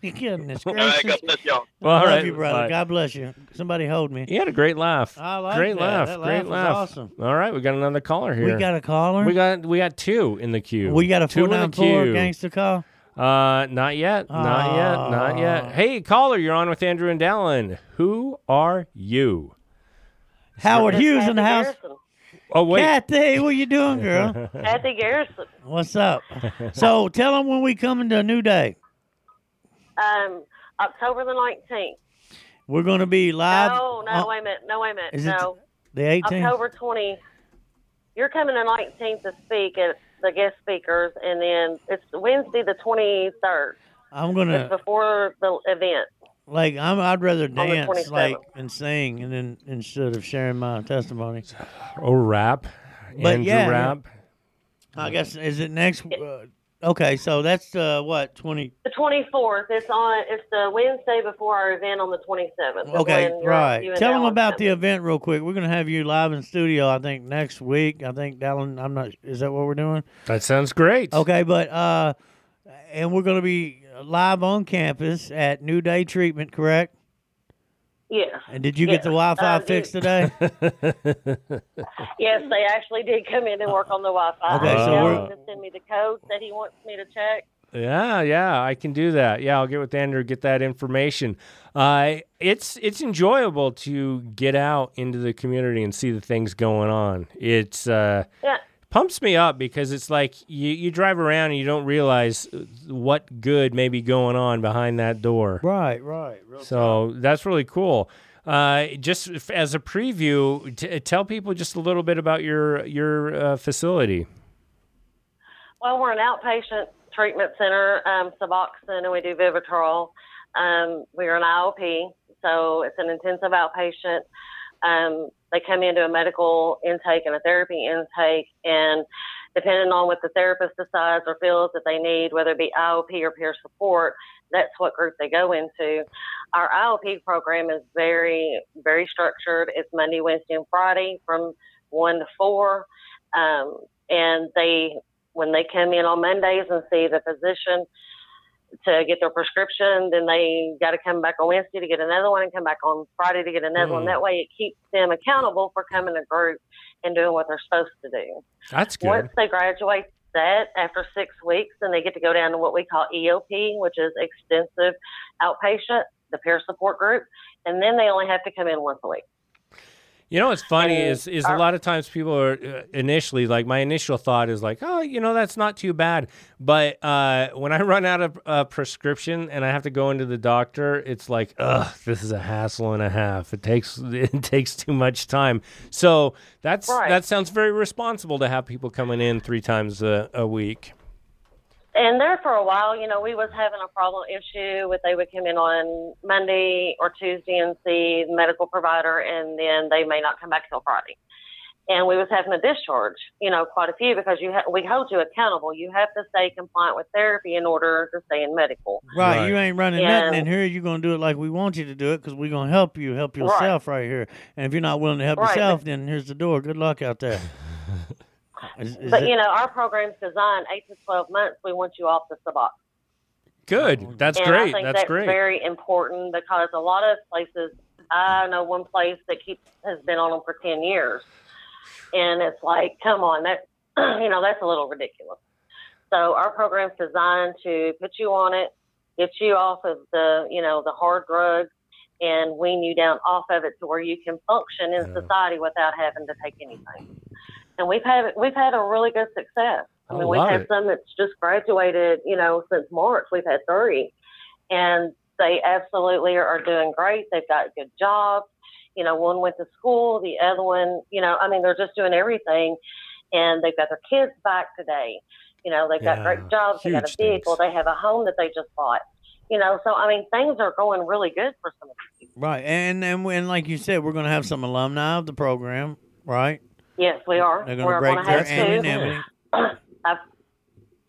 Goodness All right, gracious. God bless y'all. Well, all Love right, you, brother. bye. God bless you. Somebody hold me. He had a great laugh. I like great that. laugh. That great laugh was laugh. awesome. All right, we got another caller here. We got a caller. we got we got two in the queue. We got a two four in the nine queue. gangster call. Uh, not yet. Not yet. Not yet. Hey, caller, you're on with Andrew and Dallan. Who are you? Howard Hughes in the house. Garrison. Oh wait. Kathy, what you doing, girl? Kathy Garrison. What's up? So tell them when we coming to a new day. Um, October the nineteenth. We're going to be live. No, no, on wait a minute. No, wait a minute. Is it no, the 18th. October twenty. You're coming the nineteenth to speak at the guest speakers, and then it's Wednesday the twenty third. I'm gonna before the event. Like. I'm. I'd rather dance like and sing, and then instead of sharing my testimony. Oh, rap. But Andrew yeah, rap. I guess is it next? Uh, okay, so that's uh, what twenty. The twenty fourth. It's on. It's the Wednesday before our event on the twenty seventh. Okay, right. Tell them about the event real quick. We're gonna have you live in studio. I think next week. I think Dallan. I'm not. Is that what we're doing? That sounds great. Okay, but uh, and we're gonna be live on campus at New Day Treatment, correct? Yes. And did you get the Wi-Fi Uh, fixed you- today? Yes, they actually did come in and work on the Wi-Fi. Okay, so Tell we're- him to send me the code that he wants me to check. Yeah, yeah, I can do that. Yeah, I'll get with Andrew, get that information. Uh, it's it's enjoyable to get out into the community and see the things going on. It's uh, Yeah. Pumps me up because it's like you, you drive around and you don't realize what good may be going on behind that door. right, right. Real So that's really cool. Uh, just as a preview, t- tell people just a little bit about your your uh, facility. Well, we're an outpatient treatment center, um, Suboxone, and we do Vivitrol. Um, we're an IOP, so it's an intensive outpatient. Um, they come into a medical intake and a therapy intake, and depending on what the therapist decides or feels that they need, whether it be IOP or peer support, that's what group they go into. Our IOP program is very, very structured. It's Monday, Wednesday, and Friday from one to four, um, and they when they come in on Mondays and see the physician to get their prescription, then they got to come back on Wednesday to get another one and come back on Friday to get another one. Mm. That way it keeps them accountable for coming to group and doing what they're supposed to do. That's good. Once they graduate that after six weeks, then they get to go down to what we call EOP, which is extensive outpatient, the peer support group, and then they only have to come in once a week. You know what's funny And is is a lot of times people are uh, initially like my initial thought is like oh you know that's not too bad. But uh, when I run out of a prescription and I have to go into the doctor it's like ugh this is a hassle and a half. It takes it takes too much time. So that's Right. that sounds very responsible to have people coming in three times a, a week And there for a while, you know, we was having a problem issue with they would come in on Monday or Tuesday and see the medical provider, and then they may not come back till Friday. And we was having a discharge, you know, quite a few because you ha- we hold you accountable. You have to stay compliant with therapy in order to stay in medical. Right, Right. you ain't running Yeah. nothing in here. You're gonna do it like we want you to do it because we're gonna help you help yourself right. here. And if you're not willing to help Right, yourself, then here's the door. Good luck out there. Is- is But it- you know, our program's designed eight to twelve months. We want you off the Subox. good oh. that's and great I think that's, that's great very important because a lot of places, I know one place that keeps has been on them for ten years, and it's like, come on, that you know that's a little ridiculous. So our program's designed to put you on it, get you off of the you know the hard drugs, and wean you down off of it to where you can function in society without having to take anything. And we've had we've had a really good success. I mean, we've love had some that's just graduated, you know, since March. We've had three, and they absolutely are, doing great. They've got good jobs. You know, one went to school, the other one, you know, I mean, they're just doing everything, and they've got their kids back today. You know, they've got great jobs. They got a huge things. vehicle. They have a home that they just bought. You know, so I mean, things are going really good for some of these people. Right, and and and like you said, we're going to have some alumni of the program, right? Yes, we are. They're going we're to break gonna their anonymity.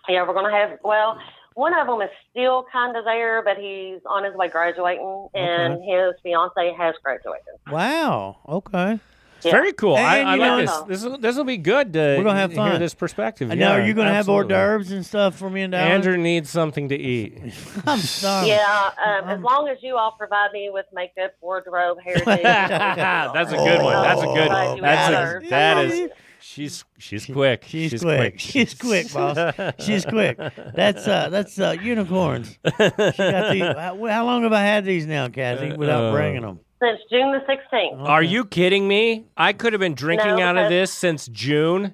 Yeah, we're going to have, well, one of them is still kind of there, but he's on his way graduating, and his fiance has graduated. Wow. Okay. It's very cool. I, And, I you like know, this. This will, this will be good to We're gonna have hear this perspective. I know. Yeah, are you going to have hors absolutely. d'oeuvres and stuff for me and Dallan? Andrew needs something to eat. I'm sorry. Yeah, um, as long as you all provide me with makeup, wardrobe, hairdo. That's a good one. That's a good Provide one. That's with a, others. that is. She's she's quick. She's, quick. She's quick, boss. She's quick. That's uh, that's uh, unicorns. She got these, how, how long have I had these now, Cassie, without Uh, bringing them? Since June the 16th. Are you kidding me? I could have been drinking No, out of because- this since June.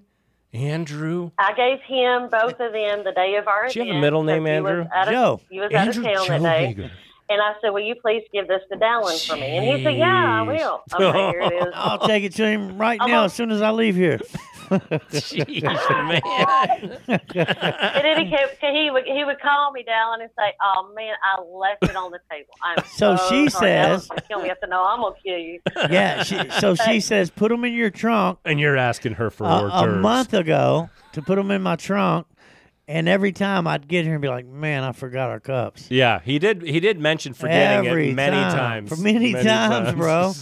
Andrew. I gave him both of them the day of our Do you have a event, middle name, because he was Andrew? out of- Joe. He was Andrew out of town Joe that day. Hager. And I said, Will you please give this to Dallan for me? And he said, Yeah, I will. Okay, here it is. I'll take it to him right now as soon as I leave here. Jeez, man. And then he kept, he would he would call me down and say, "Oh man, I left it on the table." I'm So so, she sorry. Dallan says- gonna kill me. I said, "No, I'm gonna kill you." yeah. She, so she says, put them in your trunk And you're asking her for a, a d'oeuvres. month ago to put them in my trunk. And every time I'd get here and be like, man, I forgot our cups. Yeah, he did. He did mention forgetting Every it many time. times. For many times, bro.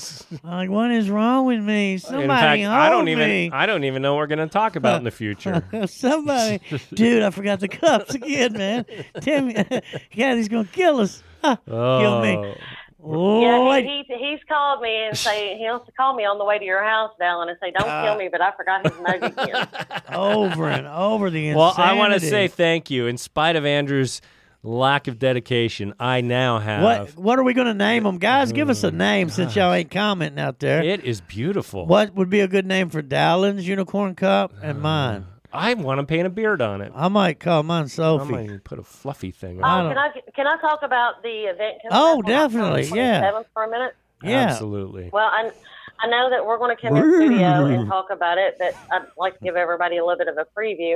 I'm like, what is wrong with me? Somebody In fact, hold I don't me. even. I don't even know what we're going to talk about in the future. Somebody, dude, I forgot the cups again, man. Tell me, God, he's gonna kill us. Kill me. Oh. Oh. Yeah, he, he he's called me and say he wants to call me on the way to your house, Dallan, and say, "Don't Uh, kill me," but I forgot his mug again. over and over the Well, I want to say thank you. In spite of Andrew's lack of dedication, I now have. what what are we gonna name them, guys? Give us a name since y'all ain't commenting out there. It is beautiful. What would be a good name for Dallan's unicorn cup and mine? I want to paint a beard on it. I might call mine I Sophie. might put a fluffy thing on Oh, it. can I can I talk about the event? coming Oh, up on definitely, October yeah. 27th for a minute? Yeah. Absolutely. Well, I, I know that we're going to come in studio and talk about it, but I'd like to give everybody a little bit of a preview.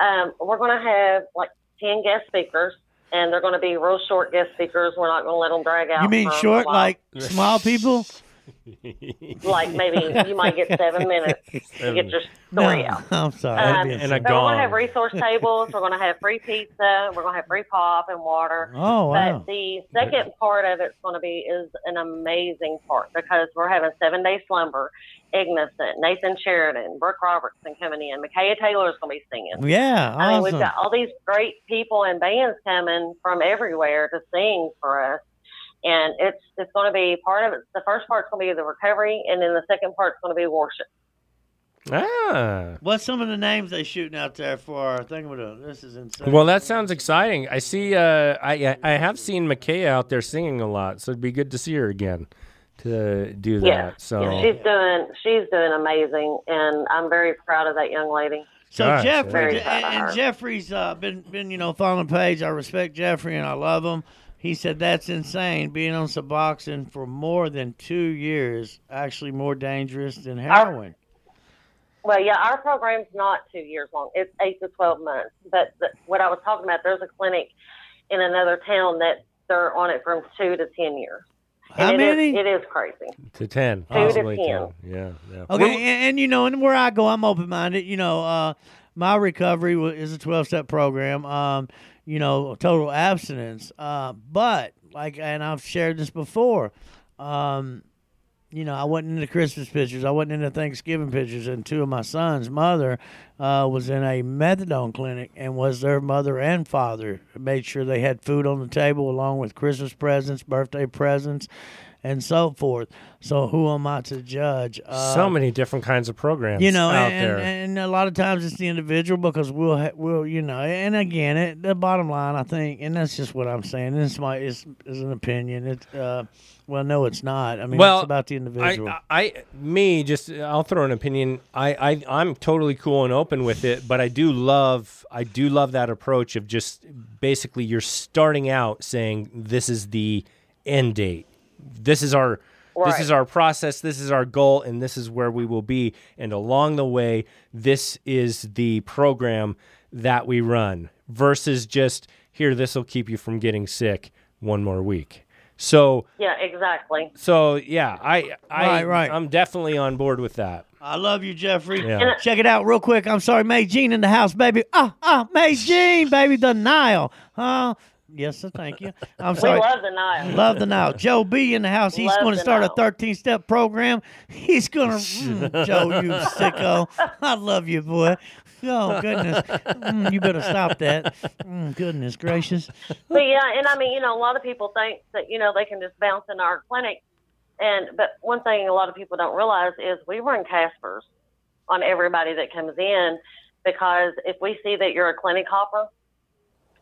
Um, we're going to have like 10 guest speakers, and they're going to be real short guest speakers. We're not going to let them drag out. You mean for a short, while. like small people? Like maybe you might get seven minutes to get your No, story out. I'm sorry. Um, and we're going to have resource tables. We're going to have free pizza. We're going to have free pop and water. oh wow. But the second part of it's going to be is an amazing part because we're having seven day slumber. Ignition, Nathan Sheridan, Brooke Robertson coming in, Micaiah Taylor is going to be singing. Yeah, I mean, we've got all these great people and bands coming from everywhere to sing for us, and it's it's going to be part of it. The first part's going to be the recovery, and then the second part's going to be worship. Ah. What's some of the names they shooting out there for our thing with a, this is insane. Well, that sounds exciting. I see. Uh, I I have seen Micaiah out there singing a lot, so it'd be good to see her again to do that. Yeah, So yeah, she's doing she's doing amazing, and I'm very proud of that young lady. So Gosh, Jeffrey Very and, proud of and. Jeffrey's uh, been been you know following the page. I respect Jeffrey and I love him. He said that's insane being on Suboxone for more than two years. Actually, more dangerous than heroin. Well, yeah, our program's not two years long. It's eight to twelve months. But the, what I was talking about, there's a clinic in another town that they're on it from two to ten years. How And it is- many? it is crazy. to ten, to possibly 10. ten. Yeah, yeah. Okay, and, and you know, and where I go, I'm open minded. You know, uh, my recovery is a 12 step program. Um, you know, total abstinence. Uh, but like, and I've shared this before. Um, you know, I wasn't into Christmas pictures. I wasn't into Thanksgiving pictures. And two of my sons' mother uh, was in a methadone clinic and was their mother and father. Made sure they had food on the table along with Christmas presents, birthday presents, and so forth. So who am I to judge? Uh, so many different kinds of programs you know, out and, there. and a lot of times it's the individual because we'll ha- we'll you know, and again, it, the bottom line, I think, and that's just what I'm saying. This my is is an opinion. It's uh, well, no, it's not. I mean, well, it's about the individual. I, I, me, just I'll throw an opinion. I, I, I'm totally cool and open with it, but I do love, I do love that approach of just basically you're starting out saying this is the end date. This is our, this is our process. This is our goal, and this is where we will be. And along the way, this is the program that we run. Versus just here, this will keep you from getting sick one more week. So. Yeah, exactly. So yeah, I I Right, right. I'm definitely on board with that. I love you, Jeffrey. Yeah. Check it out real quick. I'm sorry, May Jean in the house, baby. Ah, ah, May Jean, baby, the Nile. Huh? Yes, sir, thank you. I'm sorry. We sorry. love the Nile. Love the Nile. Joe B in the house. He's going to the start a 13 step program. He's going to, mm, Joe, you sicko. I love you, boy. Oh, goodness. Mm, you better stop that. Mm, goodness gracious. But yeah, and I mean, you know, a lot of people think that you know they can just bounce in our clinic, and but one thing a lot of people don't realize is we run KASPERs on everybody that comes in because if we see that you're a clinic hopper,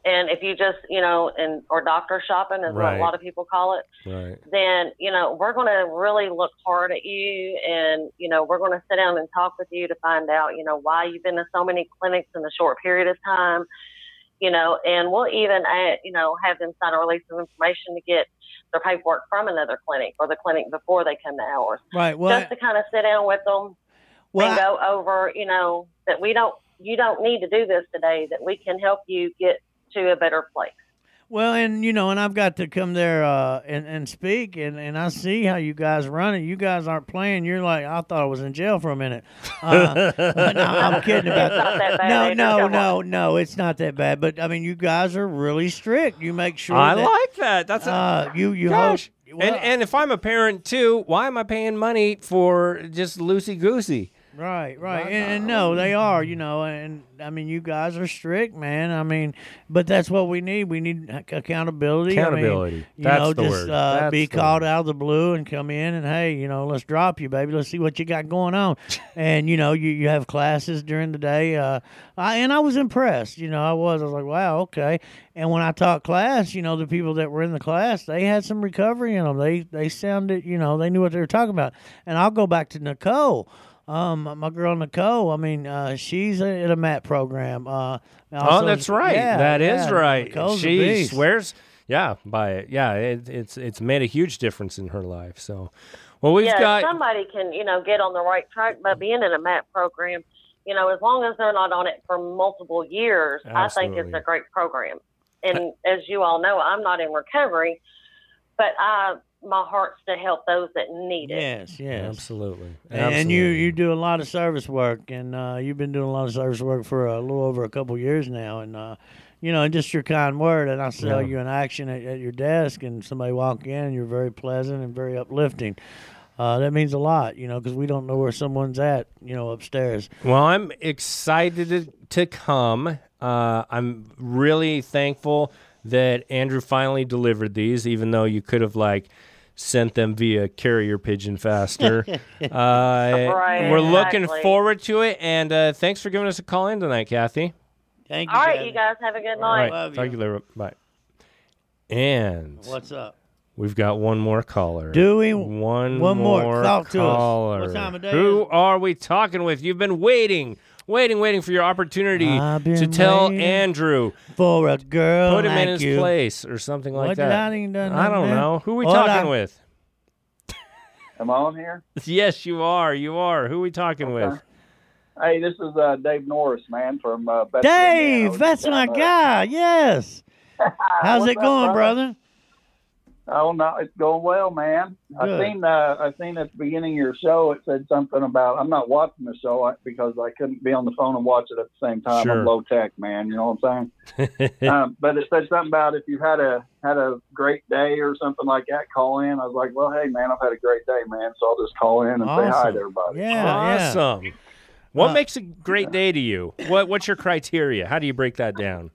and if you just you know and or doctor shopping is what a lot of people call it, Right. then you know we're going to really look hard at you and you know we're going to sit down and talk with you to find out you know why you've been to so many clinics in a short period of time you know and we'll even add, you know have them sign a release of information to get their paperwork from another clinic or the clinic before they come to ours Right. Well, just to kind of sit down with them well, and go over you know that we don't you don't need to do this today that we can help you get to a better place Well, and you know, and I've got to come there uh, and and speak, and, and I see how you guys run it. You guys aren't playing. You're like, I thought I was in jail for a minute. Uh, no, I'm kidding about It's not that bad, No, Andrew, no, no, no. It's not that bad. But I mean, you guys are really strict. You make sure. I that, like that. That's a, Uh, you you gosh. hope. well, and and if I'm a parent too, why am I paying money for just loosey goosey? Right, right, and, and no, they are, you know, and I mean, you guys are strict, man. I mean, but that's what we need. We need ac- accountability. I mean, Accountability. you That's know, the just word. Uh, be called word. out of the blue and come in and hey, you know, let's drop you, baby. Let's see what you got going on. and you know, you you have classes during the day. Uh, I and I was impressed. You know, I was. I was like, wow, okay. And when I taught class, you know, the people that were in the class, they had some recovery in them. They they sounded, you know, they knew what they were talking about. And I'll go back to Nicole. Um, my girl Nicole. I mean, uh, she's a, at a MAT program. Uh, oh, that's right. Yeah, That is yeah, right. Nicole's a she swears, yeah, by it. Yeah, it, it's it's made a huge difference in her life. So, well, we've yeah, got somebody can, you know, get on the right track by being in a mat program. You know, as long as they're not on it for multiple years, I think it's a great program. And as you all know, I'm not in recovery, but I my heart's to help those that need it. Yes, yes. absolutely, And, and you you do a lot of service work, and uh, you've been doing a lot of service work for a little over a couple years now, and uh, you know, just your kind word, and I saw Yeah. you in action at, at your desk, and somebody walk in, and you're very pleasant and very uplifting. Uh, that means a lot, you know, because we don't know where someone's at, you know, upstairs. Well, I'm excited to, to come. Uh, I'm really thankful that Andrew finally delivered these, even though you could have like sent them via carrier pigeon faster. uh, Right, we're looking exactly. forward to it, and uh, thanks for giving us a call in tonight, Kathy. Thank you. All right, Kathy. you guys have a good night. right, Love you. thank you. you, Larry. Bye. And What's up? we've got one more caller. Do we? One, One more. more Talk to us. caller. What time of day Who is it? are we talking with? You've been waiting, waiting, waiting for your opportunity to tell Andrew. For a girl Put him like in his you. place or something like What that. I done I don't nothing, man. know. Who are we What talking I- with? Am I on here? Yes, you are. You are. Who are we talking with? Hey, this is uh, Dave Norris, man, from uh, Bedford, Dave, Indiana. that's my guy. Yes. How's What's it up, going, brother? Oh no, it's going well, man. I Good. seen uh, I seen at the beginning of your show it said something about I'm not watching the show I- because I couldn't be on the phone and watch it at the same time. Sure. I'm low tech, man. You know what I'm saying? um, but it said something about if you had a had a great day or something like that, call in. I was like, well, hey, man, I've had a great day, man. So I'll just call in and say hi to everybody. Yeah, yeah. awesome. What Uh, makes a great day to you? What What's your criteria? How do you break that down?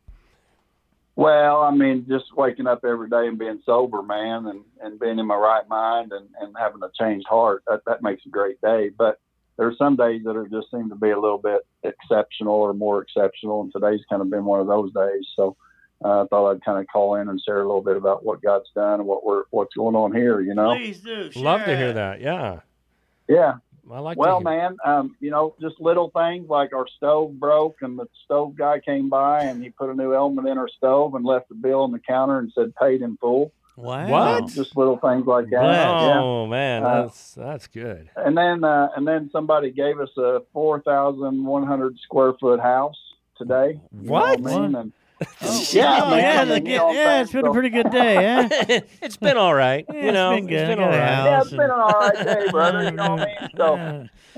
Well, I mean, just waking up every day and being sober, man, and, and being in my right mind and, and having a changed heart, that, that makes a great day. But there are some days that are just seem to be a little bit exceptional or more exceptional, and today's kind of been one of those days. So uh, I thought I'd kind of call in and share a little bit about what God's done and what we're what's going on here. You know, Please do. Love to hear that. Yeah. yeah. I like Well, man, um, you know, just little things like our stove broke, and the stove guy came by and he put a new element in our stove and left the bill on the counter and said paid in full. Wow. What? Just little things like that. Bless. Yeah. Oh man, Uh, that's that's good. And then, uh, and then somebody gave us a four thousand one hundred square foot house today. What? I mean? And, Oh, Yeah, oh, man, yeah, I the- mean, you know what I'm yeah, it's been a pretty good day, eh? it's been all right. Yeah, you it's know, been good. it's been I all got a right. house. yeah, it's been an all right day, brother. You know what I mean? So,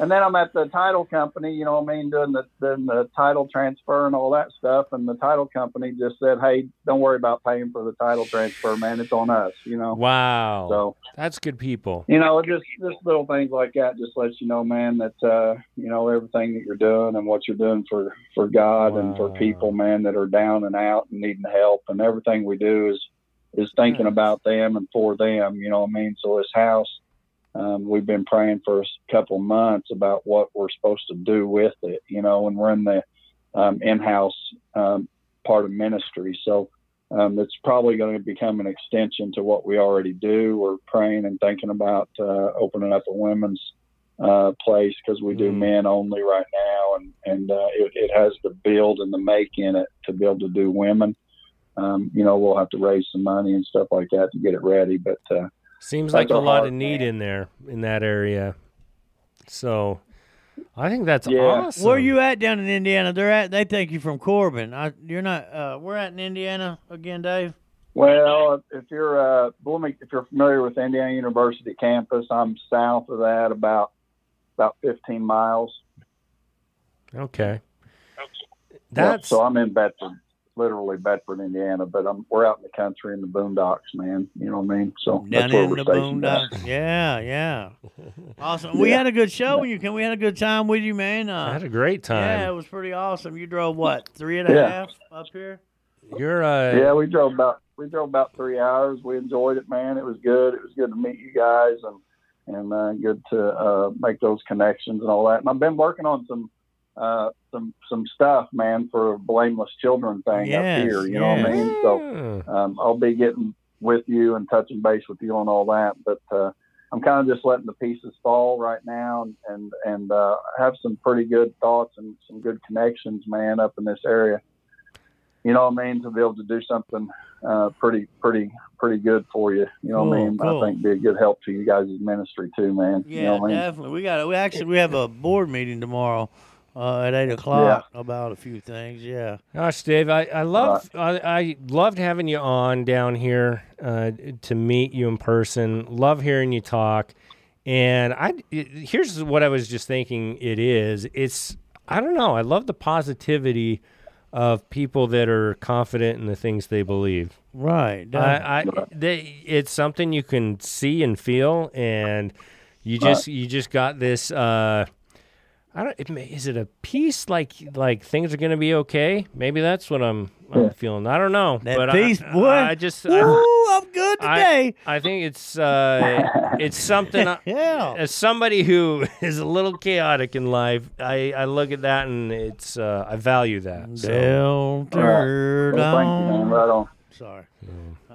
and then I'm at the title company. You know what I mean? Doing the doing the title transfer and all that stuff. And the title company just said, "Hey, don't worry about paying for the title transfer, man. It's on us." You know. Wow, So that's good people. you know, just just little things like that just lets you know, man, that uh, you know everything that you're doing and what you're doing for for God and for people, man, that are down and out and needing help, and everything we do is is thinking about them and for them. You know what I mean? So this house, um, we've been praying for a couple months about what we're supposed to do with it. You know, and we're in the um, in-house um, part of ministry, so. Um, it's probably going to become an extension to what we already do. We're praying and thinking about uh, opening up a women's uh, place because we do Mm. men only right now, and and uh, it, it has the build and the make in it to be able to do women. Um, you know, we'll have to raise some money and stuff like that to get it ready, but uh, Seems like a a lot of need man. in there in that area. So, I think that's Yeah. awesome. Where you at down in Indiana? They're at. They take you from Corbin. I, you're not. Uh, we're at in Indiana again, Dave. Well, if you're uh, if you're familiar with Indiana University campus, I'm south of that about about 15 miles. Okay. Yeah, That's so I'm in Bedford, literally Bedford, Indiana, but I'm we're out in the country in the boondocks, man. You know what I mean? So Down that's where in we're the stationed. boondocks. Yeah, yeah. Awesome. We had a good show when you came. We had a good time with you, man. Uh, I had a great time. Yeah, it was pretty awesome. You drove what three and a half Yeah. up here? You're uh Yeah, we drove about we drove about three hours. We enjoyed it, man. It was good. It was good to meet you guys and and uh, good to uh, make those connections and all that. And I've been working on some uh, some some stuff, man, for a blameless children thing Yes, up here. You know what I mean? So um, I'll be getting with you and touching base with you on all that. But uh, I'm kind of just letting the pieces fall right now, and and, and uh, have some pretty good thoughts and some good connections, man, up in this area. You know what I mean? To be able to do something uh, pretty pretty pretty good for you. You know what I mean? cool. I think be a good help to you guys' ministry too, man. Yeah, you know what I mean? definitely. We got. We actually we have a board meeting tomorrow uh, at eight o'clock about a few things. Yeah. Gosh, Dave, I, I love I, I loved having you on down here uh, to meet you in person. Love hearing you talk. And I it- here's what I was just thinking. It is. It's I don't know. I love the positivity of people that are confident in the things they believe. Right. definitely. I, I they, it's something you can see and feel, and you just you just got this. Uh, I don't. It, may- is it a peace like like things are gonna be okay? Maybe that's what I'm, I'm feeling. I don't know. That but peace, I, boy. I just. Woo, I, I'm good today. I think it's uh, it's something. I- yeah. As somebody who is a little chaotic in life, I, I look at that and it's uh, I value that. So. Delta Well, thank you, man. Right on. Sorry.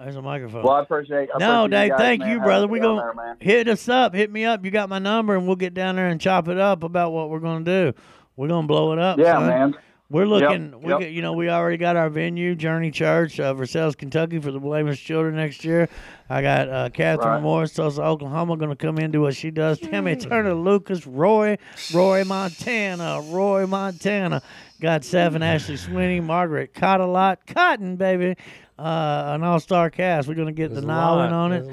There's a microphone. Well, I appreciate. I no, appreciate Dave, guys, thank man, you, having brother. We down gonna there, hit us up, hit me up. You got my number, and we'll get down there and chop it up about what we're gonna do. We're gonna blow it up. Yeah, son. man. We're looking. we yep. Get, you know, we already got our venue, Journey Church, uh, Versailles, Kentucky, for the Blameless Children next year. I got uh, Catherine Right. Morris, Tulsa, Oklahoma, going to come in do what she does. Tammy Turner, Lucas, Roy, Roy Montana, Roy Montana. Got seven, Ashley Sweeney, Margaret Cottalot, Cotton, baby. Uh, an all-star cast. We're going to get There's the a Nile in lot. on it.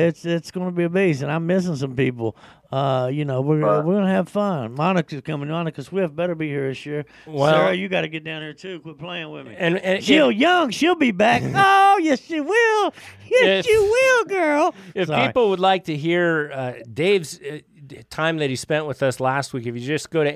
a. It's it's going to be a beast, and I'm missing some people. Uh, you know, we're Right. we're gonna have fun. Monica's coming. Monica Swift better be here this year. Well- Sarah, you got to get down here too. Quit playing with me. And, and Jill if, Young, she'll be back. oh, yes, she will. Yes, If- she will, girl. if Sorry. people would like to hear uh, Dave's uh, time that he spent with us last week, if you just go to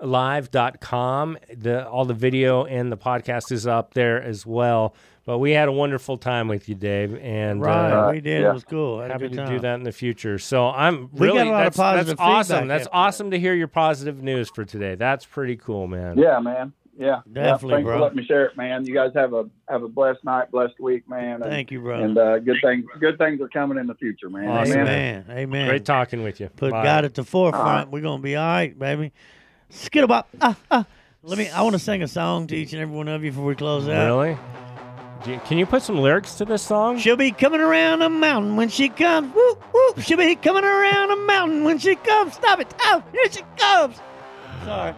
live.com. The all the video and the podcast is up there as well. But we had a wonderful time with you, Dave, and Right, uh, we did. It was cool. Had Happy to do that in the future. So I'm We got really a lot of that's, positive that's awesome. That's after awesome to hear your positive news for today. That's pretty cool, man. Yeah, man. Yeah, Definitely, yeah, thanks bro. for letting me share it, man. You guys have a have a blessed night, blessed week, man. And, Thank you, bro. And uh, good things good things are coming in the future, man. Awesome. Amen. Amen. Great talking with you. Put Bye. God at the forefront. All right. We're gonna be all right, baby. Skittlebop. Ah, ah. Let me. I want to sing a song to each and every one of you before we close out. Really? You- can you put some lyrics to this song? She'll be coming around a mountain when she comes. Whoop, whoop. She'll be coming around a mountain when she comes. Stop it. Oh, here she comes. Sorry.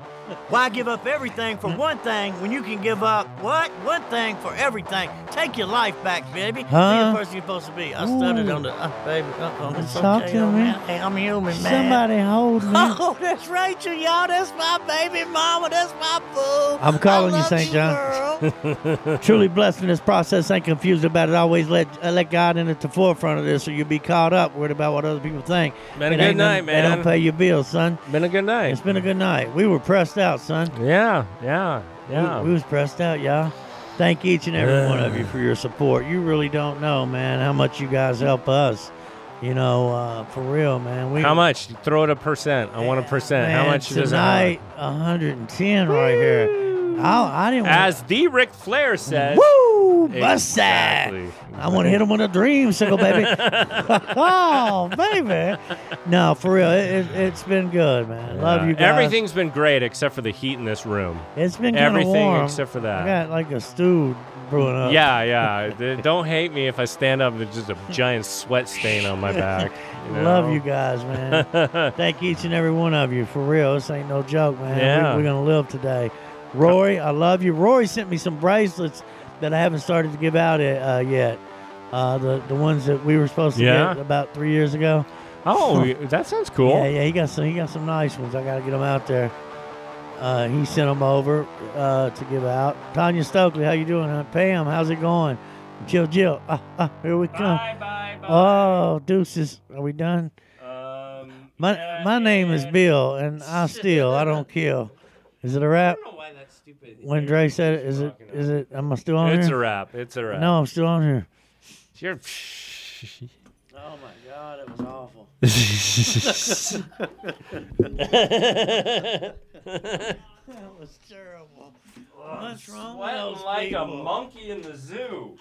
Why give up everything for one thing when you can give up what? One thing for everything. Take your life back, baby. Be Huh? the person you're supposed to be. I stuttered on the, uh, baby. Uh, it's Talk okay, to oh, me. man. Hey, I'm human, man. Somebody hold me. Oh, that's Rachel, y'all. That's my baby mama. That's my boo. I'm calling I you, St. John. Truly blessed in this process. Ain't confused about it. Always let uh, let God in at the forefront of this, so you'll be caught up worried about what other people think. Been a It good ain't night, man. They don't pay your bills, son. Been a good night. It's been a good night. We were pressed out, son. Yeah, yeah, yeah. We, we was pressed out, y'all. Thank each and every one of you for your support. You really don't know, man, how much you guys help us. You know, uh, for real, man. We How much? Throw it a percent. I want a percent. How man, much does it tonight? 110 right here. I, I didn't. As the Ric Flair says. Woo! Bust Exactly. I want to hit him with a dream sickle, baby. oh, baby. No, for real. It, it, it's been good, man. Love you guys. Everything's been great except for the heat in this room. It's been Everything warm. except for that. I got like a stew brewing up. Yeah, yeah. Don't hate me if I stand up and there's just a giant sweat stain on my back. you know? Love you guys, man. Thank each and every one of you. For real. This ain't no joke, man. Yeah. We, going to live today. Rory, I love you. Roy sent me some bracelets that I haven't started to give out uh, yet. Uh, the, the ones that we were supposed to Yeah? get about three years ago. Oh, that sounds cool. Yeah, yeah, he got some. He got some nice ones. I got to get them out there. Uh, he sent them over uh, to give out. Tanya Stokely, how you doing? Huh? Pam, how's it going? Jill, Jill, ah, ah, here we come. Bye, bye, bye. Oh, deuces. Are we done? Um, My yeah, my name is. Bill, and I steal. I don't kill. Is it a I When Dre said it, is it? Is it? Am I still on It's a here? rap. It's a wrap. No, I'm still on here. You're- Oh my God, it was awful. That was terrible. What's wrong with those like a people? monkey in the zoo.